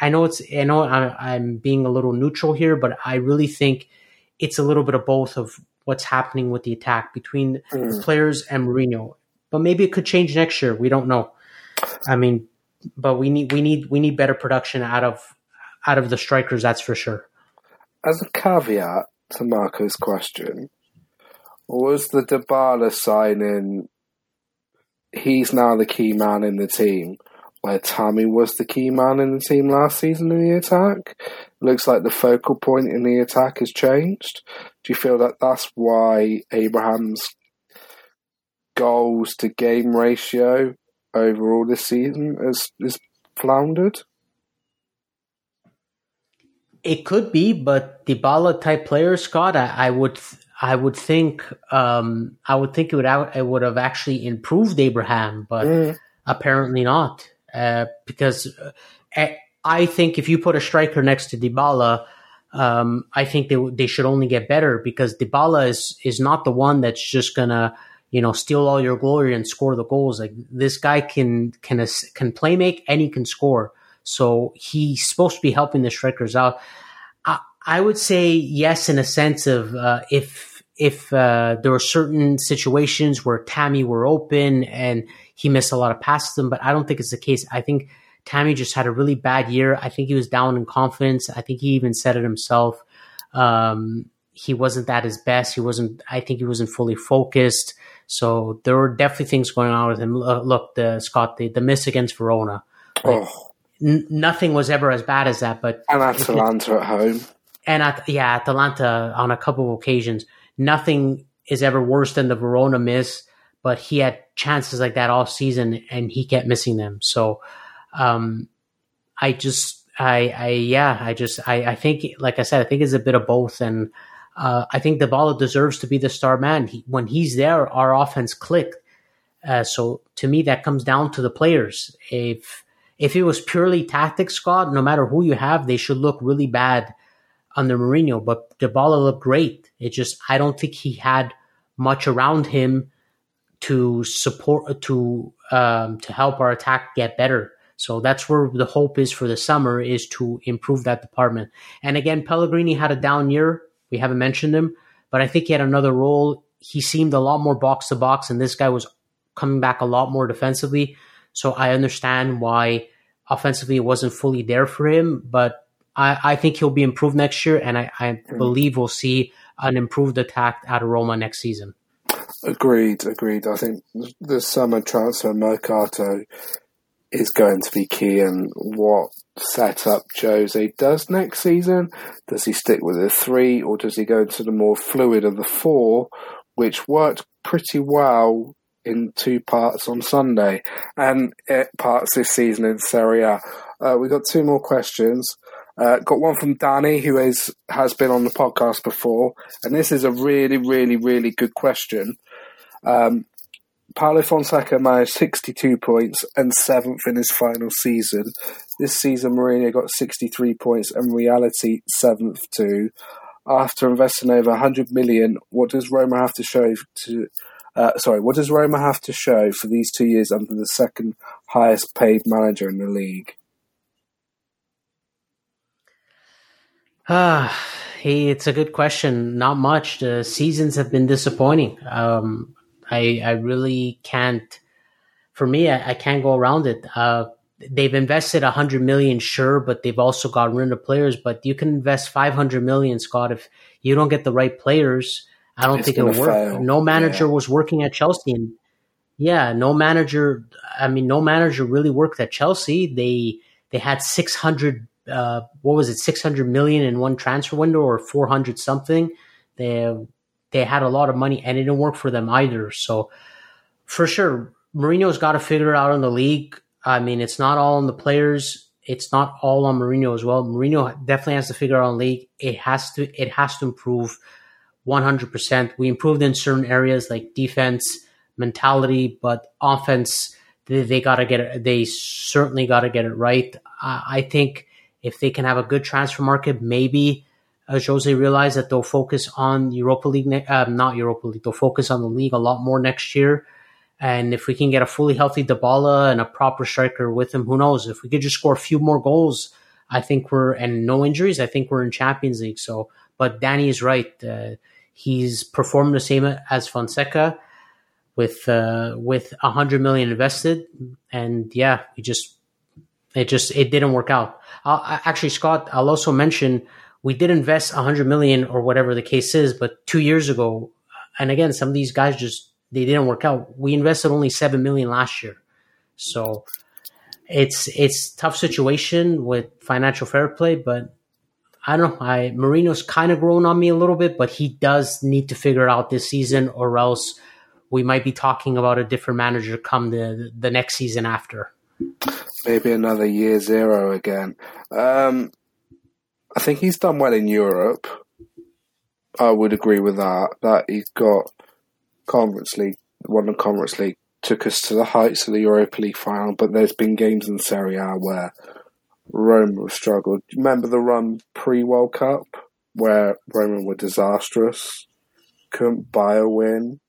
[SPEAKER 2] I know it's, I know I'm being a little neutral here, but I really think it's a little bit of both of what's happening with the attack between mm. players and Mourinho. But maybe it could change next year. We don't know. I mean, but we need we need we need better production out of out of the strikers. That's for sure.
[SPEAKER 1] As a caveat to Marco's question, was the Dybala signing? He's now the key man in the team where Tammy was the key man in the team last season in the attack. Looks like the focal point in the attack has changed. Do you feel that that's why Abraham's goals to game ratio overall this season has is floundered?
[SPEAKER 2] It could be, but Dybala type players, Scott, I, I would I would think um, I would think it would it would have actually improved Abraham, but mm. apparently not. Uh, because uh, I think if you put a striker next to Dybala, um, I think they they should only get better because Dybala is is not the one that's just gonna you know steal all your glory and score the goals. Like this guy can can can play make and he can score. So he's supposed to be helping the strikers out. I, would say yes in a sense of uh, if if uh, there were certain situations where Tammy were open and he missed a lot of passes them, but I don't think it's the case. I think Tammy just had a really bad year. I think he was down in confidence. I think he even said it himself. Um, he wasn't at his best. He wasn't. I think he wasn't fully focused. So there were definitely things going on with him. Look, the Scott, the, the miss against Verona. Like, oh. n- nothing was ever as bad as that. But
[SPEAKER 1] and Atalanta at home.
[SPEAKER 2] And at yeah, Atalanta on a couple of occasions. Nothing is ever worse than the Verona miss but he had chances like that all season and he kept missing them. So, um, I just, I, I, yeah, I just, I, I think, like I said, I think it's a bit of both. And, uh, I think Dybala deserves to be the star man. He, when he's there, our offense clicked. Uh, so to me, that comes down to the players. If, if it was purely tactics, Scott, no matter who you have, they should look really bad under Mourinho. But Dybala looked great. It just, I don't think he had much around him to support to um, to help our attack get better. So that's where the hope is for the summer is to improve that department. And again, Pellegrini had a down year. We haven't mentioned him, but I think he had another role. He seemed a lot more box to box, and this guy was coming back a lot more defensively. So I understand why offensively it wasn't fully there for him, but I, I think he'll be improved next year, and I, I mm. believe we'll see an improved attack at Roma next season.
[SPEAKER 1] Agreed, agreed. I think the summer transfer mercato is going to be key in what setup Jose does next season. Does he stick with the three or does he go into the more fluid of the four, which worked pretty well in two parts on Sunday and parts this season in Serie A? Uh, we got two more questions. Uh, got one from Danny, who is has been on the podcast before, and this is a really, really, really good question. Um, Paulo Fonseca managed 62 points and seventh in his final season. This season, Mourinho got 63 points and reality seventh too. After investing over 100 million, what does Roma have to show to? Uh, sorry, what does Roma have to show for these two years under the second highest paid manager in the league?
[SPEAKER 2] Ah, hey, it's a good question. Not much. The seasons have been disappointing. Um, I I really can't. For me, I, I can't go around it. Uh, they've invested a hundred million, sure, but they've also got rid of players. But you can invest five hundred million, Scott. If you don't get the right players, I don't it's think it'll work. Fail. No manager yeah. was working at Chelsea, and yeah, no manager. I mean, no manager really worked at Chelsea. They they had six hundred. Uh, what was it? Six hundred million in one transfer window, or four hundred something They they had a lot of money and it didn't work for them either. So for sure, Mourinho's got to figure out in the league. I mean, it's not all on the players. It's not all on Mourinho as well. Mourinho definitely has to figure out on league. It has to it has to improve 100%. We improved in certain areas like defense, mentality, but offense they, they got to get it. They certainly got to get it right. I, I think if they can have a good transfer market, maybe uh, Jose realized that they'll focus on Europa League, ne- uh, not Europa League. They'll focus on the league a lot more next year. And if we can get a fully healthy Dybala and a proper striker with him, who knows? If we could just score a few more goals, I think we're and no injuries. I think we're in Champions League. So, but Danny is right. Uh, he's performed the same as Fonseca with uh, with a hundred million invested, and yeah, we just it just it didn't work out. Uh, I'll, actually, Scott, I'll also mention we did invest a hundred million or whatever the case is, but two years ago, and again, some of these guys just they didn't work out. We invested only seven million last year, so it's it's tough situation with financial fair play, but I don't know. I Mourinho's kind of grown on me a little bit, but he does need to figure out this season, or else we might be talking about a different manager come the the next season after.
[SPEAKER 1] Maybe another year zero again. Um, I think he's done well in Europe. I would agree with that. That he's got Conference League, won the Conference League, took us to the heights of the Europa League final. But there's been games in Serie A where Roma have struggled. Remember the run pre World Cup where Roma were disastrous, couldn't buy a win.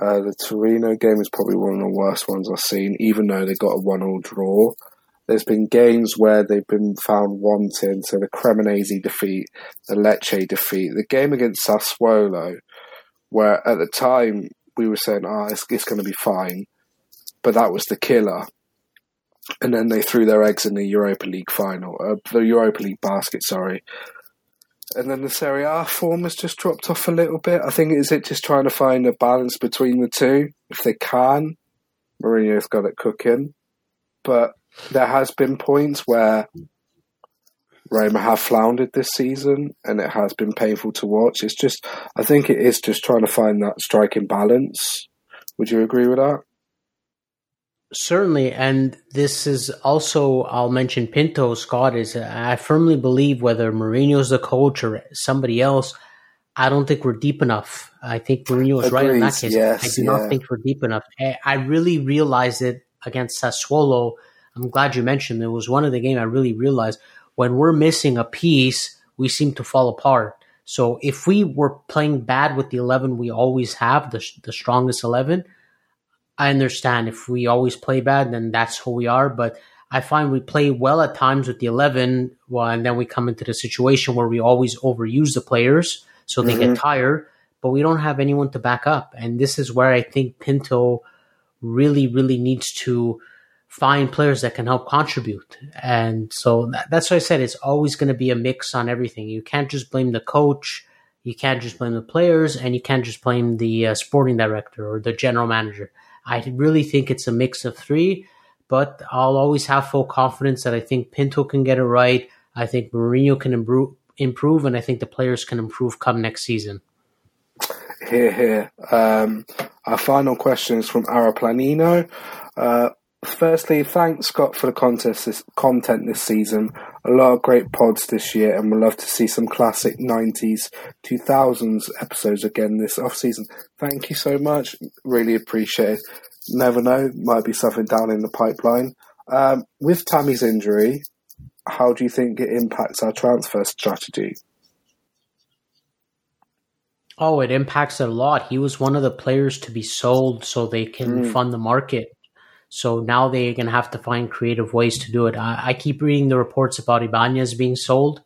[SPEAKER 1] Uh, the Torino game is probably one of the worst ones I've seen, even though they got a one-all draw. There's been games where they've been found wanting, so the Cremonese defeat, the Lecce defeat, the game against Sassuolo, where at the time we were saying, "Ah, oh, it's, it's going to be fine," but that was the killer. And then they threw their eggs in the Europa League final, uh, the Europa League basket, sorry, and then the Serie A form has just dropped off a little bit. I think is it just trying to find a balance between the two. If they can, Mourinho's got it cooking, but there has been points where Roma have floundered this season, and it has been painful to watch. It's just, I think it is just trying to find that striking balance. Would you agree with that?
[SPEAKER 2] Certainly, and this is also I'll mention Pinto Scott is I firmly believe whether Mourinho's the coach or somebody else, I don't think we're deep enough. I think Mourinho is right in that case. Yes, I do yeah. not think we're deep enough. I really realized it against Sassuolo. I'm glad you mentioned it. was one of the game I really realized when we're missing a piece, we seem to fall apart. So if we were playing bad with the 11 we always have, the, the strongest 11, I understand if we always play bad, then that's who we are. But I find we play well at times with the 11, well, and then we come into the situation where we always overuse the players so they mm-hmm. get tired, but we don't have anyone to back up. And this is where I think Pinto really, really needs to find players that can help contribute. And so that, that's why I said it's always going to be a mix on everything. You can't just blame the coach. You can't just blame the players and you can't just blame the uh, sporting director or the general manager I really think it's a mix of three, but I'll always have full confidence that I think Pinto can get it right. I think Mourinho can improve, improve and I think the players can improve come next season.
[SPEAKER 1] Here, here. Um, our final question is from Araplanino. Uh, firstly, thanks Scott for the contest this, content this season. A lot of great pods this year, and we'd love to see some classic '90s, 2000s episodes again this off season. Thank you so much. Really appreciate it. Never know, might be something down in the pipeline. Um, with Tammy's injury, how do you think it impacts our transfer strategy?
[SPEAKER 2] Oh, it impacts it a lot. He was one of the players to be sold so they can mm. fund the market. So now they're going to have to find creative ways to do it. I, I, keep reading the reports about Ibanez being sold.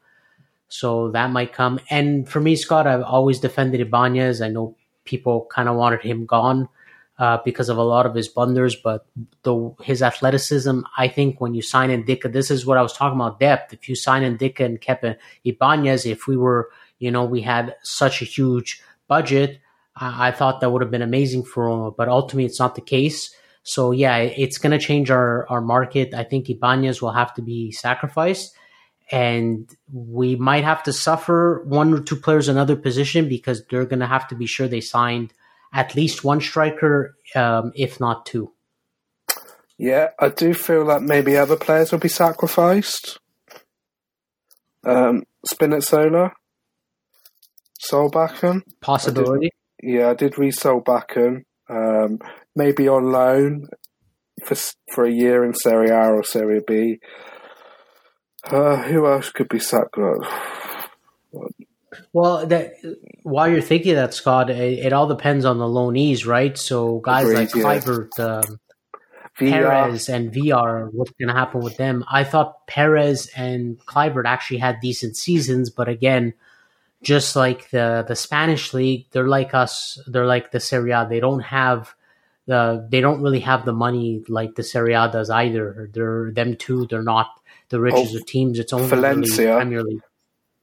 [SPEAKER 2] So that might come. And for me, Scott, I've always defended Ibanez. I know people kind of wanted him gone uh, because of a lot of his blunders, but the, his athleticism, I think when you sign in Ndicka, this is what I was talking about depth. If you sign in Ndicka and kept Ibanez, if we were, you know, we had such a huge budget, I, I thought that would have been amazing for Roma. But ultimately, it's not the case. So yeah, it's going to change our, our market. I think Ibanez will have to be sacrificed. and we might have to suffer one or two players another position because they're going to have to be sure they signed at least one striker, um, if not two.
[SPEAKER 1] Yeah, I do feel that maybe other players will be sacrificed. Um, Spinazzola, Solbakken.
[SPEAKER 2] Possibility.
[SPEAKER 1] I did, yeah, I did read Solbakken. Um, maybe on loan for for a year in Serie A or Serie B. Uh, who else could be sacrificed?
[SPEAKER 2] Well, that, while you're thinking that, Scott, it, it, all depends on the loanees, right? So guys Agreed, like yeah. Kluivert, um, Perez, and Villar, what's going to happen with them? I thought Perez and Kluivert actually had decent seasons, but again, just like the the Spanish league, they're like us. They're like the Serie A. They don't have the they don't really have the money like the Serie A does either. They're them too. They're not the richest oh, of teams. It's only Valencia. Premier League.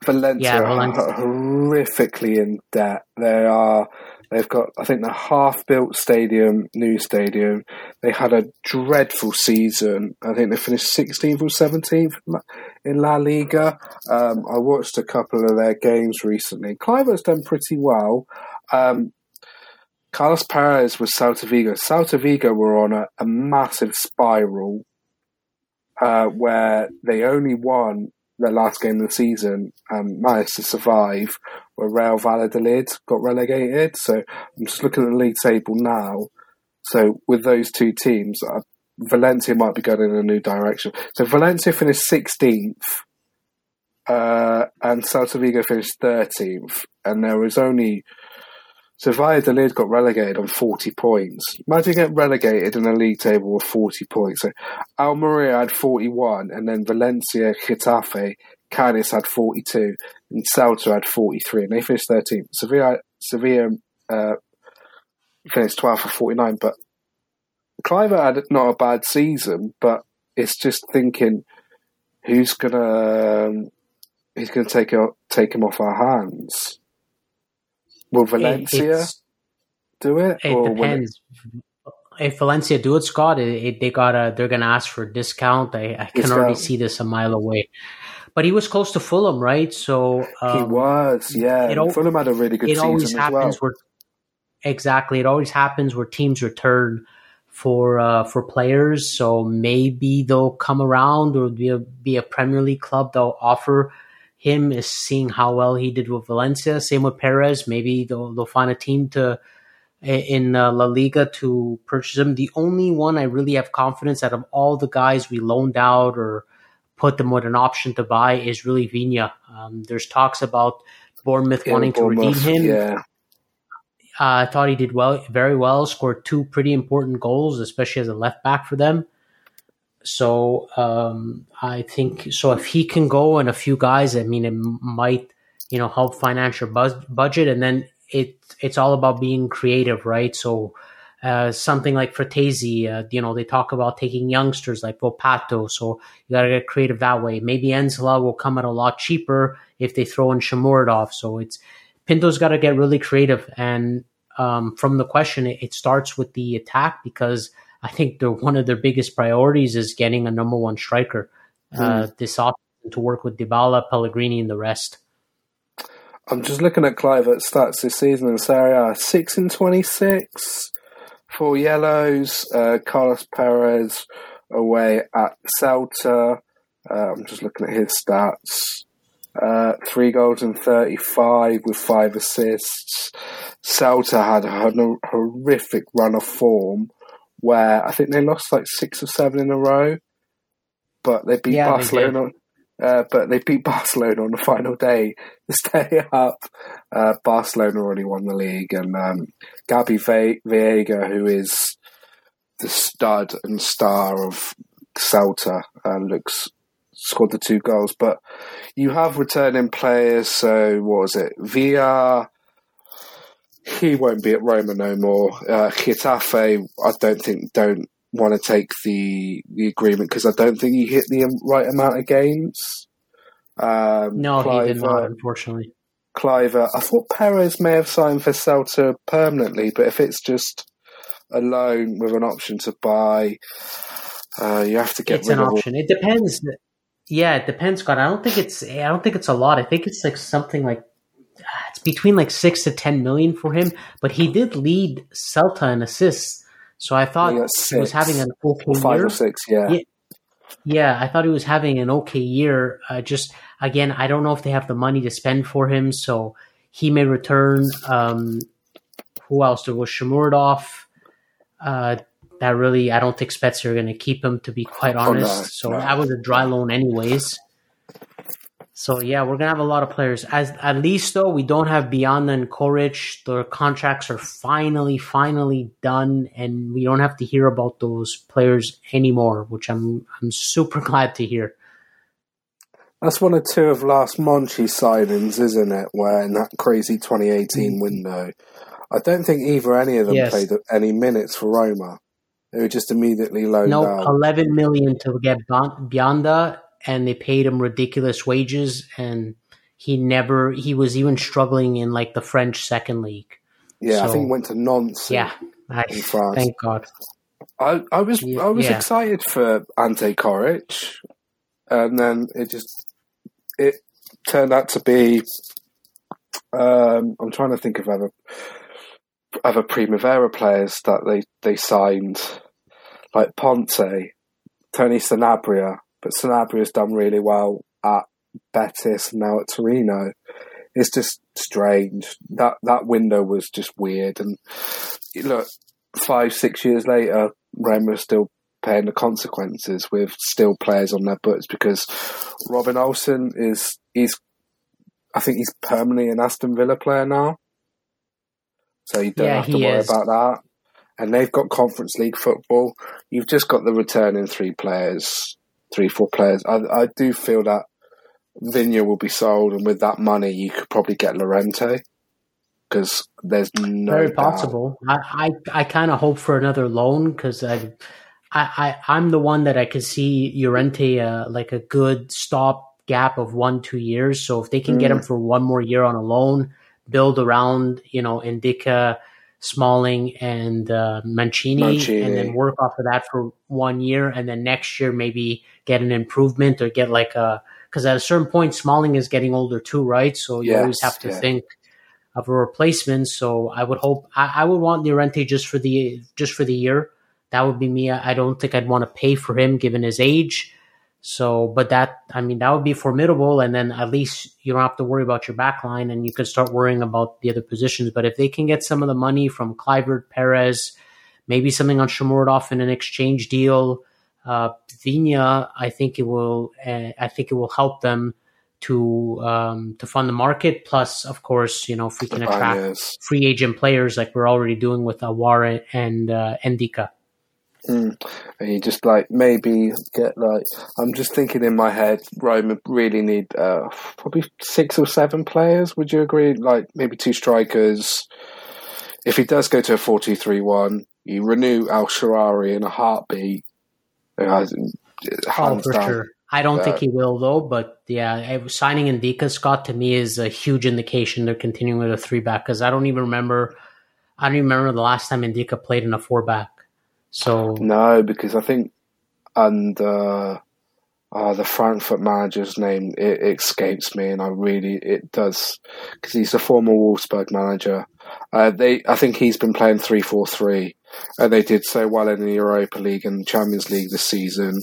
[SPEAKER 1] Valencia, yeah, Valencia are horrifically in debt. They are. They've got, I think, the half-built stadium, new stadium. They had a dreadful season. I think they finished 16th or 17th in La Liga. Um, I watched a couple of their games recently. Kluivert's done pretty well. Um, Carlos Perez was Celta Vigo. Celta Vigo were on a, a massive spiral uh, where they only won their last game of the season and managed to survive, where Real Valladolid got relegated. So I'm just looking at the league table now. So with those two teams, uh, Valencia might be going in a new direction. So Valencia finished 16th, uh, and Celta Vigo finished 13th, and there was only so Valladolid got relegated on 40 points. Imagine getting relegated in a league table with 40 points. So Almeria had 41, and then Valencia, Getafe, Cadiz had 42, and Celta had 43, and they finished 13th. Sevilla, Sevilla uh, finished 12 for 49, but Kluivert had not a bad season, but it's just thinking who's gonna um, gonna take take him off our hands. Will Valencia it, do it?
[SPEAKER 2] It depends. It... If Valencia do it, Scott, it, they gotta they're gonna ask for a discount. I, I can already see this a mile away. But he was close to Fulham, right? So
[SPEAKER 1] um, he was, yeah. It, Fulham had a really good it season always happens well.
[SPEAKER 2] Where, exactly, it always happens where teams return for uh, for players. So maybe they'll come around or be a, be a Premier League club they'll offer him is seeing how well he did with Valencia. Same with Perez. Maybe they'll, they'll find a team to in uh, La Liga to purchase him. The only one I really have confidence out of all the guys we loaned out or put them with an option to buy is really Viña. Um, there's talks about Bournemouth yeah, wanting Bournemouth, to redeem him.
[SPEAKER 1] Yeah.
[SPEAKER 2] Uh, I thought he did well, very well. Scored two pretty important goals, especially as a left back for them. So um, I think so. If he can go and a few guys, I mean, it might you know help financial buzz, budget, and then it it's all about being creative, right? So. Uh, something like Frattesi, uh, you know, they talk about taking youngsters like Volpato, so you got to get creative that way. Maybe Nzola will come at a lot cheaper if they throw in Shomurodov. So it's Pinto's got to get really creative. And um, from the question, it, it, starts with the attack because I think the one of their biggest priorities is getting a number one striker mm. uh, this offseason to work with Dybala, Pellegrini, and the rest.
[SPEAKER 1] I'm just looking at Kluivert's stats this season in Serie A. 6 in 26, four yellows. Uh, Carlos Perez away at Celta. Uh, I'm just looking at his stats. Uh, three goals and 35 with five assists. Celta had a horrific run of form where I think they lost like six or seven in a row, but they beat yeah, Barcelona. They uh, but they beat (laughs) Barcelona on the final day (laughs) to stay up. Uh, Barcelona already won the league, and um, Gabri Ve- Veiga, who is the stud and star of Celta, uh, looks scored the two goals. But you have returning players. So what was it? Villar he won't be at Roma no more. Uh, Getafe, I don't think don't want to take the the agreement because I don't think he hit the right amount of games.
[SPEAKER 2] Um, no, Kluivert, he did not, unfortunately.
[SPEAKER 1] Kluivert, I thought Perez may have signed for Celta permanently, but if it's just a loan with an option to buy, uh, you have to get
[SPEAKER 2] it's an option. It depends. Yeah, it depends, Scott. I don't think it's I don't think it's a lot. I think it's like something like between like six to ten million for him. But he did lead Celta in assists, so I thought he was having an okay
[SPEAKER 1] or five
[SPEAKER 2] year.
[SPEAKER 1] or six. Yeah.
[SPEAKER 2] Yeah. Yeah, I thought he was having an okay year. Uh, just again, I don't know if they have the money to spend for him, so he may return. Um, who else? There was Shomurodov. Uh, that really, I don't think Spezia are going to keep him, to be quite
[SPEAKER 1] Oh, no,
[SPEAKER 2] honest. so
[SPEAKER 1] no.
[SPEAKER 2] that was a dry loan, anyways. So yeah, we're gonna have a lot of players. As at least though, we don't have Bianda and Coric. Their contracts are finally, finally done, and we don't have to hear about those players anymore, which I'm I'm super (laughs) glad to hear.
[SPEAKER 1] That's one or two of last Monchi signings, isn't it? Where in that crazy 2018 mm. window, I don't think either any of them
[SPEAKER 2] Yes.
[SPEAKER 1] played any minutes for Roma. They were just immediately loaned
[SPEAKER 2] No,
[SPEAKER 1] out.
[SPEAKER 2] eleven million to get Bianda, and they paid him ridiculous wages, and he never. He was even struggling in like the French second league.
[SPEAKER 1] yeah, I think he went to Nantes.
[SPEAKER 2] Yeah, I,
[SPEAKER 1] In France.
[SPEAKER 2] thank God.
[SPEAKER 1] I, I was
[SPEAKER 2] Yeah,
[SPEAKER 1] I was
[SPEAKER 2] yeah.
[SPEAKER 1] excited for Ante Coric, and then it just it turned out to be. Um, I'm trying to think of other other Primavera players that they they signed, like Ponte, Tony Sanabria, but Sanabria's done really well at Betis and now at Torino. It's just strange that that window was just weird, and look, five six years later, Roma are still paying the consequences with still players on their books because Robin Olsen is he's I think he's permanently an Aston Villa player now, so you don't
[SPEAKER 2] Yeah,
[SPEAKER 1] have to worry
[SPEAKER 2] is.
[SPEAKER 1] about that. And they've got Conference League football. You've just got the returning three players, three four players. I, I do feel that Viña will be sold, and with that money, you could probably get Llorente because there's no
[SPEAKER 2] Very
[SPEAKER 1] doubt.
[SPEAKER 2] possible. I I, I kind of hope for another loan because I. I, I, I'm the one that I can see Llorente uh, like a good stop gap of one two years. So if they can get
[SPEAKER 1] Mm.
[SPEAKER 2] him for one more year on a loan, build around you know Ndicka, Smalling, and uh, Mancini,
[SPEAKER 1] Mancini.
[SPEAKER 2] and then work off of that for one year, and then next year maybe get an improvement or get like a because at a certain point Smalling is getting older too, right? So you always have to
[SPEAKER 1] yeah.
[SPEAKER 2] think of a replacement. So I would hope I, I would want Llorente just for the just for the year. That would be me. I don't think I'd want to pay for him given his age. So, but that I mean that would be formidable, and then at least you don't have to worry about your back line, and you can start worrying about the other positions. But if they can get some of the money from Kluivert, Perez, maybe something on Shomurodov in an exchange deal, uh, Viña, I think it will. Uh, I think it will help them to um, to fund the market. Plus, of course, you know if we can attract free agent players like we're already doing with Aouar and uh, Ndicka.
[SPEAKER 1] Mm. And you just like maybe get like I'm just thinking in my head, Roma really need uh, probably six or seven players. Would you agree? Like maybe two strikers. If he does go to a four-two-three-one, you renew El Shaarawy in a heartbeat. Uh,
[SPEAKER 2] Oh, for
[SPEAKER 1] down.
[SPEAKER 2] sure. I don't think he will though, but yeah, signing Ndicka Scott to me is a huge indication they're continuing with a three back because I don't even remember. I don't even remember the last time Ndicka played in a four back. So
[SPEAKER 1] No, because I think under uh, the Frankfurt manager's name it, escapes me, and I really it does because he's a former Wolfsburg manager. Uh, they, I think he's been playing three four three, and they did so well in the Europa League and Champions League this season.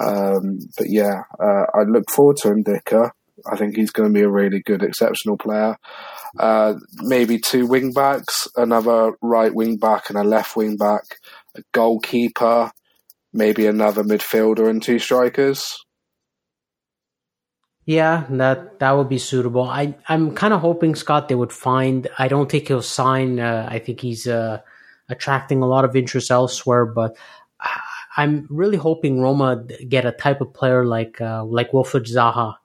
[SPEAKER 1] Um, but yeah, uh, I look forward to Ndicka. I think he's going to be a really good, exceptional player. Uh, maybe two wing backs, another right wing back and a left wing back, a goalkeeper, maybe another midfielder and two strikers.
[SPEAKER 2] yeah, that that would be suitable. I I'm kind of hoping Scott they would find. I don't think he'll sign. Uh, I think he's uh, attracting a lot of interest elsewhere, but. I'm really hoping Roma get a type of player like uh, like Wilfred Zaha.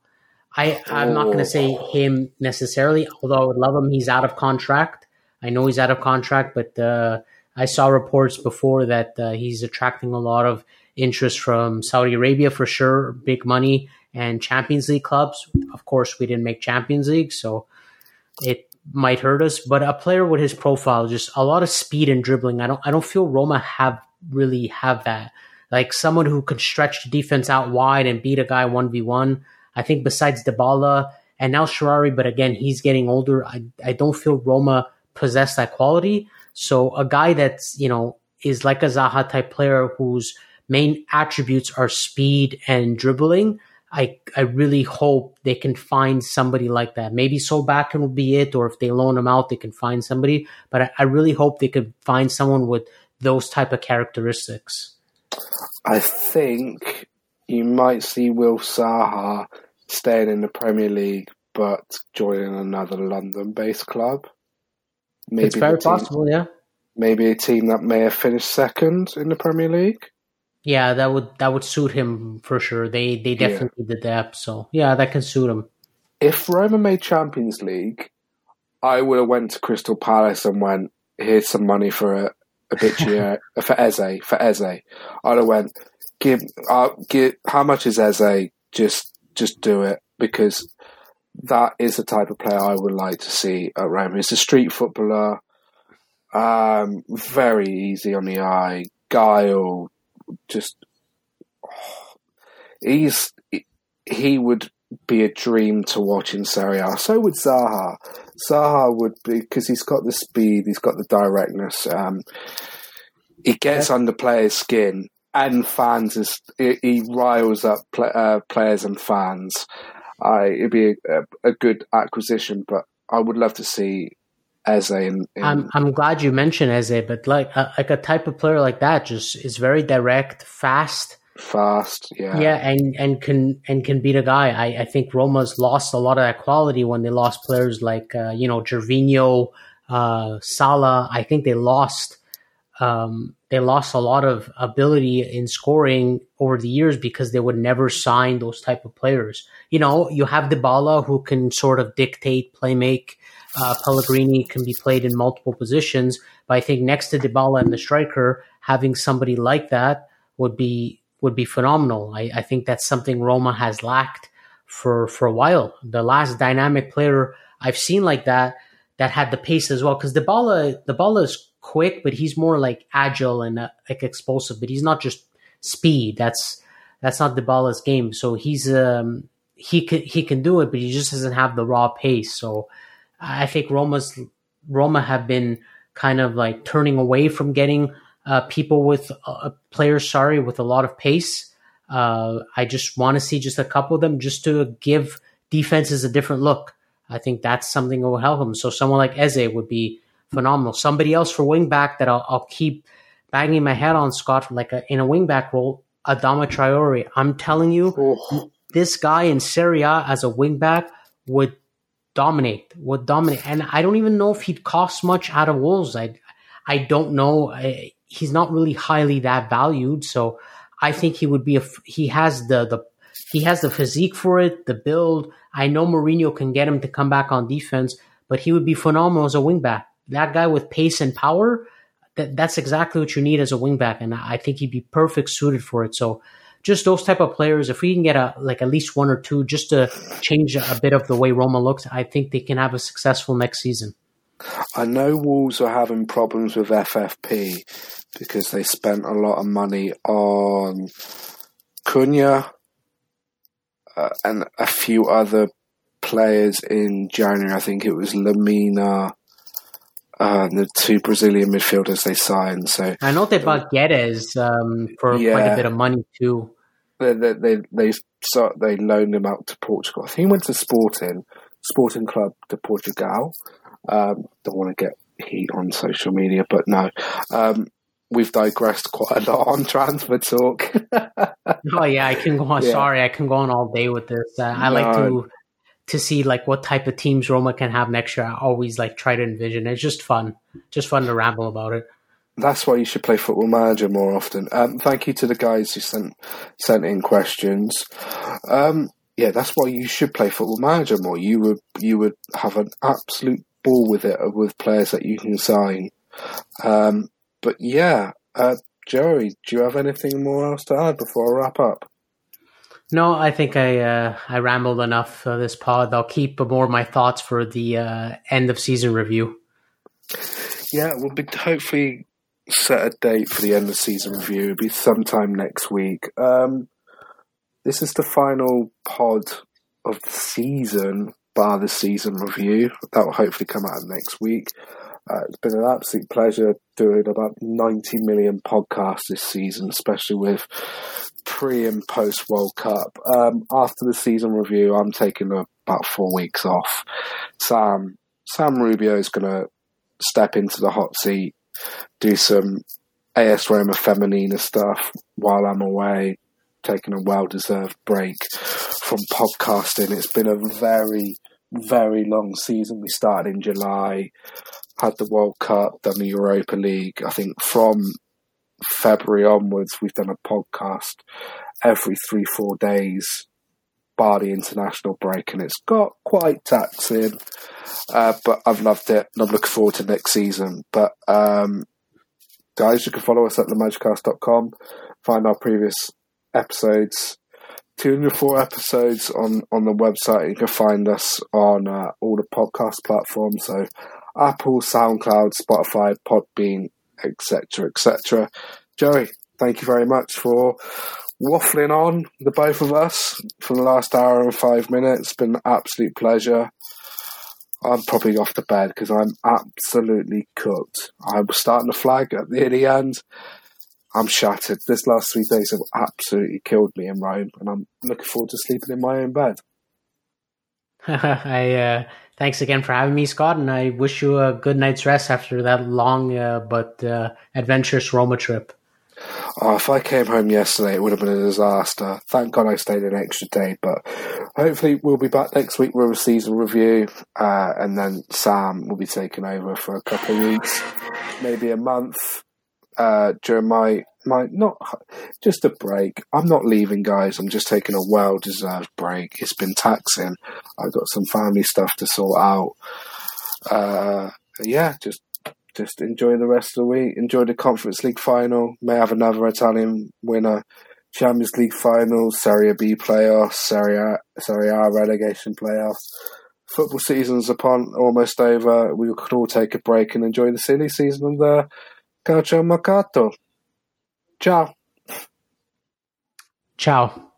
[SPEAKER 2] I I'm not going
[SPEAKER 1] Oh.
[SPEAKER 2] to say him necessarily, although I would love him. He's out of contract. I know he's out of contract, but uh, I saw reports before that uh, he's attracting a lot of interest from Saudi Arabia for sure, big money and Champions League clubs. Of course, we didn't make Champions League, so it might hurt us. But a player with his profile, just a lot of speed and dribbling. I don't I don't feel Roma have really have that. like someone who could stretch the defense out wide and beat a guy one v one. I think besides Dybala and now Shaarawy, but again he's getting older. I I don't feel Roma possess that quality. So a guy that's you know is like a Zaha type player whose main attributes are speed and dribbling. I I really hope they can find somebody like that. Maybe Solbakken will be it, or if they loan him out, they can find somebody. But I, I really hope they could find someone with those type of characteristics.
[SPEAKER 1] I think you might see Will Zaha staying in the Premier League, but joining another London-based club.
[SPEAKER 2] Maybe it's very team, possible, yeah.
[SPEAKER 1] Maybe a team that may have finished second in the Premier League.
[SPEAKER 2] Yeah, that would that would suit him for sure. They they definitely yeah. the depth, so yeah, that can suit him.
[SPEAKER 1] If Roma made Champions League, I would have went to Crystal Palace and went, "Here's some money for a, Eberechi, (laughs) for Eze for Eze." I'd have went, "Give, uh, give. How much is Eze? Just just do it because that is the type of player I would like to see at Roma. He's a street footballer, um, very easy on the eye, guile, just oh, (sighs) he's he would be a dream to watch in Serie A. So would Zaha. Zaha would be because he's got the speed, he's got the directness. Um, he gets yeah. under players' skin, and fans is he, he riles up play, uh, players and fans. Uh, it'd be a, a, good acquisition, but I would love to see Eze. In, in
[SPEAKER 2] I'm I'm glad you mentioned Eze, but like uh, like a type of player like that just is very direct, fast,
[SPEAKER 1] fast, yeah,
[SPEAKER 2] yeah, and and can and can beat a guy. I I think Roma's lost a lot of that quality when they lost players like uh, you know Gervinho, uh, Salah. I think they lost. Um, they lost a lot of ability in scoring over the years because they would never sign those type of players. You know, you have Dybala who can sort of dictate, play make, uh, Pellegrini can be played in multiple positions, but I think next to Dybala and the striker, having somebody like that would be would be phenomenal. I, I think that's something Roma has lacked for for a while. The last dynamic player I've seen like that that had the pace as well, because Dybala Dybala is quick, but he's more like agile and uh, like explosive. But he's not just speed. That's that's not Dybala's game. So he's um he can he can do it, but he just doesn't have the raw pace. So I think Roma's Roma have been kind of like turning away from getting uh, people with uh, players, sorry, with a lot of pace. Uh, I just want to see just a couple of them just to give defenses a different look. I think that's something that will help them. So someone like Eze would be phenomenal. Somebody else for wing back that I'll, I'll keep banging my head on Scott, like a, in a wing back role, Adama Traore. I'm telling you, oh. this guy in Serie A as a wing back would dominate, would dominate. And I don't even know if he'd cost much out of Wolves. I, I don't know. I, he's not really highly that valued. So I think he would be a, he has the, the, he has the physique for it, the build. I know Mourinho can get him to come back on defense, but he would be phenomenal as a wingback. That guy with pace and power, that, that's exactly what you need as a wingback. And I think he'd be perfect suited for it. So just those type of players, if we can get a like at least one or two just to change a bit of the way Roma looks, I think they can have a successful next season.
[SPEAKER 1] I know Wolves are having problems with FFP because they spent a lot of money on Cunha uh, and a few other players in January. I think it was Lemina, uh, the two Brazilian midfielders they signed. So
[SPEAKER 2] I know they bought Guedes um, for yeah, quite a bit of money too.
[SPEAKER 1] They they they they, they loaned him out to Portugal. I think he went to Sporting Sporting Club de Portugal. Um, don't want to get heat on social media, but no. Um, we've digressed quite a lot on transfer talk. (laughs)
[SPEAKER 2] oh yeah, I can go on. Yeah. Sorry, I can go on all day with this. Uh, I no. like to to see like what type of teams Roma can have next year. I always like try to envision. It's just fun, just fun to ramble about it.
[SPEAKER 1] That's why you should play Football Manager more often. Um, thank you to the guys who sent sent in questions. Um, yeah, that's why you should play Football Manager more. You would you would have an absolute ball with it with players that you can sign. Um, but yeah, uh, Joey, do you have anything more else to add before I wrap up?
[SPEAKER 2] No, I think I uh, I rambled enough for this pod. I'll keep more of my thoughts for the uh, end of season review.
[SPEAKER 1] Yeah, we'll be hopefully set a date for the end of season review. It'll be sometime next week. Um, this is the final pod of the season, bar the season review. That will hopefully come out next week. Uh, it's been an absolute pleasure doing about 90 million podcasts this season, especially with pre and post World Cup. Um, after the season review, I'm taking about four weeks off. Sam Sam Rubio is going to step into the hot seat, do some AS Roma Femenina stuff while I'm away, taking a well deserved break from podcasting. It's been a very, very long season. We started in July, had the World Cup, done the Europa League. I think from February onwards, we've done a podcast every three, four days, bar the international break, and it's got quite taxing. Uh, but I've loved it, and I'm looking forward to next season. But um, guys, you can follow us at lamagicast.com, find our previous episodes. 204 episodes on, on the website. You can find us on uh, all the podcast platforms. So Apple, SoundCloud, Spotify, Podbean, etc., etc. Joey, thank you very much for waffling on the both of us for the last hour and five minutes. It's been an absolute pleasure. I'm probably off to bed because I'm absolutely cooked. I'm starting to flag at the end. I'm shattered. This last three days have absolutely killed me in Rome, and I'm looking forward to sleeping in my own bed. (laughs)
[SPEAKER 2] I uh, thanks again for having me, Scott, and I wish you a good night's rest after that long uh, but uh, adventurous Roma trip.
[SPEAKER 1] Oh, if I came home yesterday, it would have been a disaster. Thank God I stayed an extra day, but hopefully we'll be back next week with a season review, uh, and then Sam will be taking over for a couple of weeks, maybe a month uh, during my my not just a break. I'm not leaving, guys. I'm just taking a well deserved break. It's been taxing. I've got some family stuff to sort out. Uh, yeah, just just enjoy the rest of the week. Enjoy the Conference League final. May have another Italian winner. Champions League final, Serie B playoffs, Serie A, Serie A relegation playoffs. Football season's upon almost over. We can all take a break and enjoy the silly season of the Calcio Mercato. Ciao.
[SPEAKER 2] Ciao.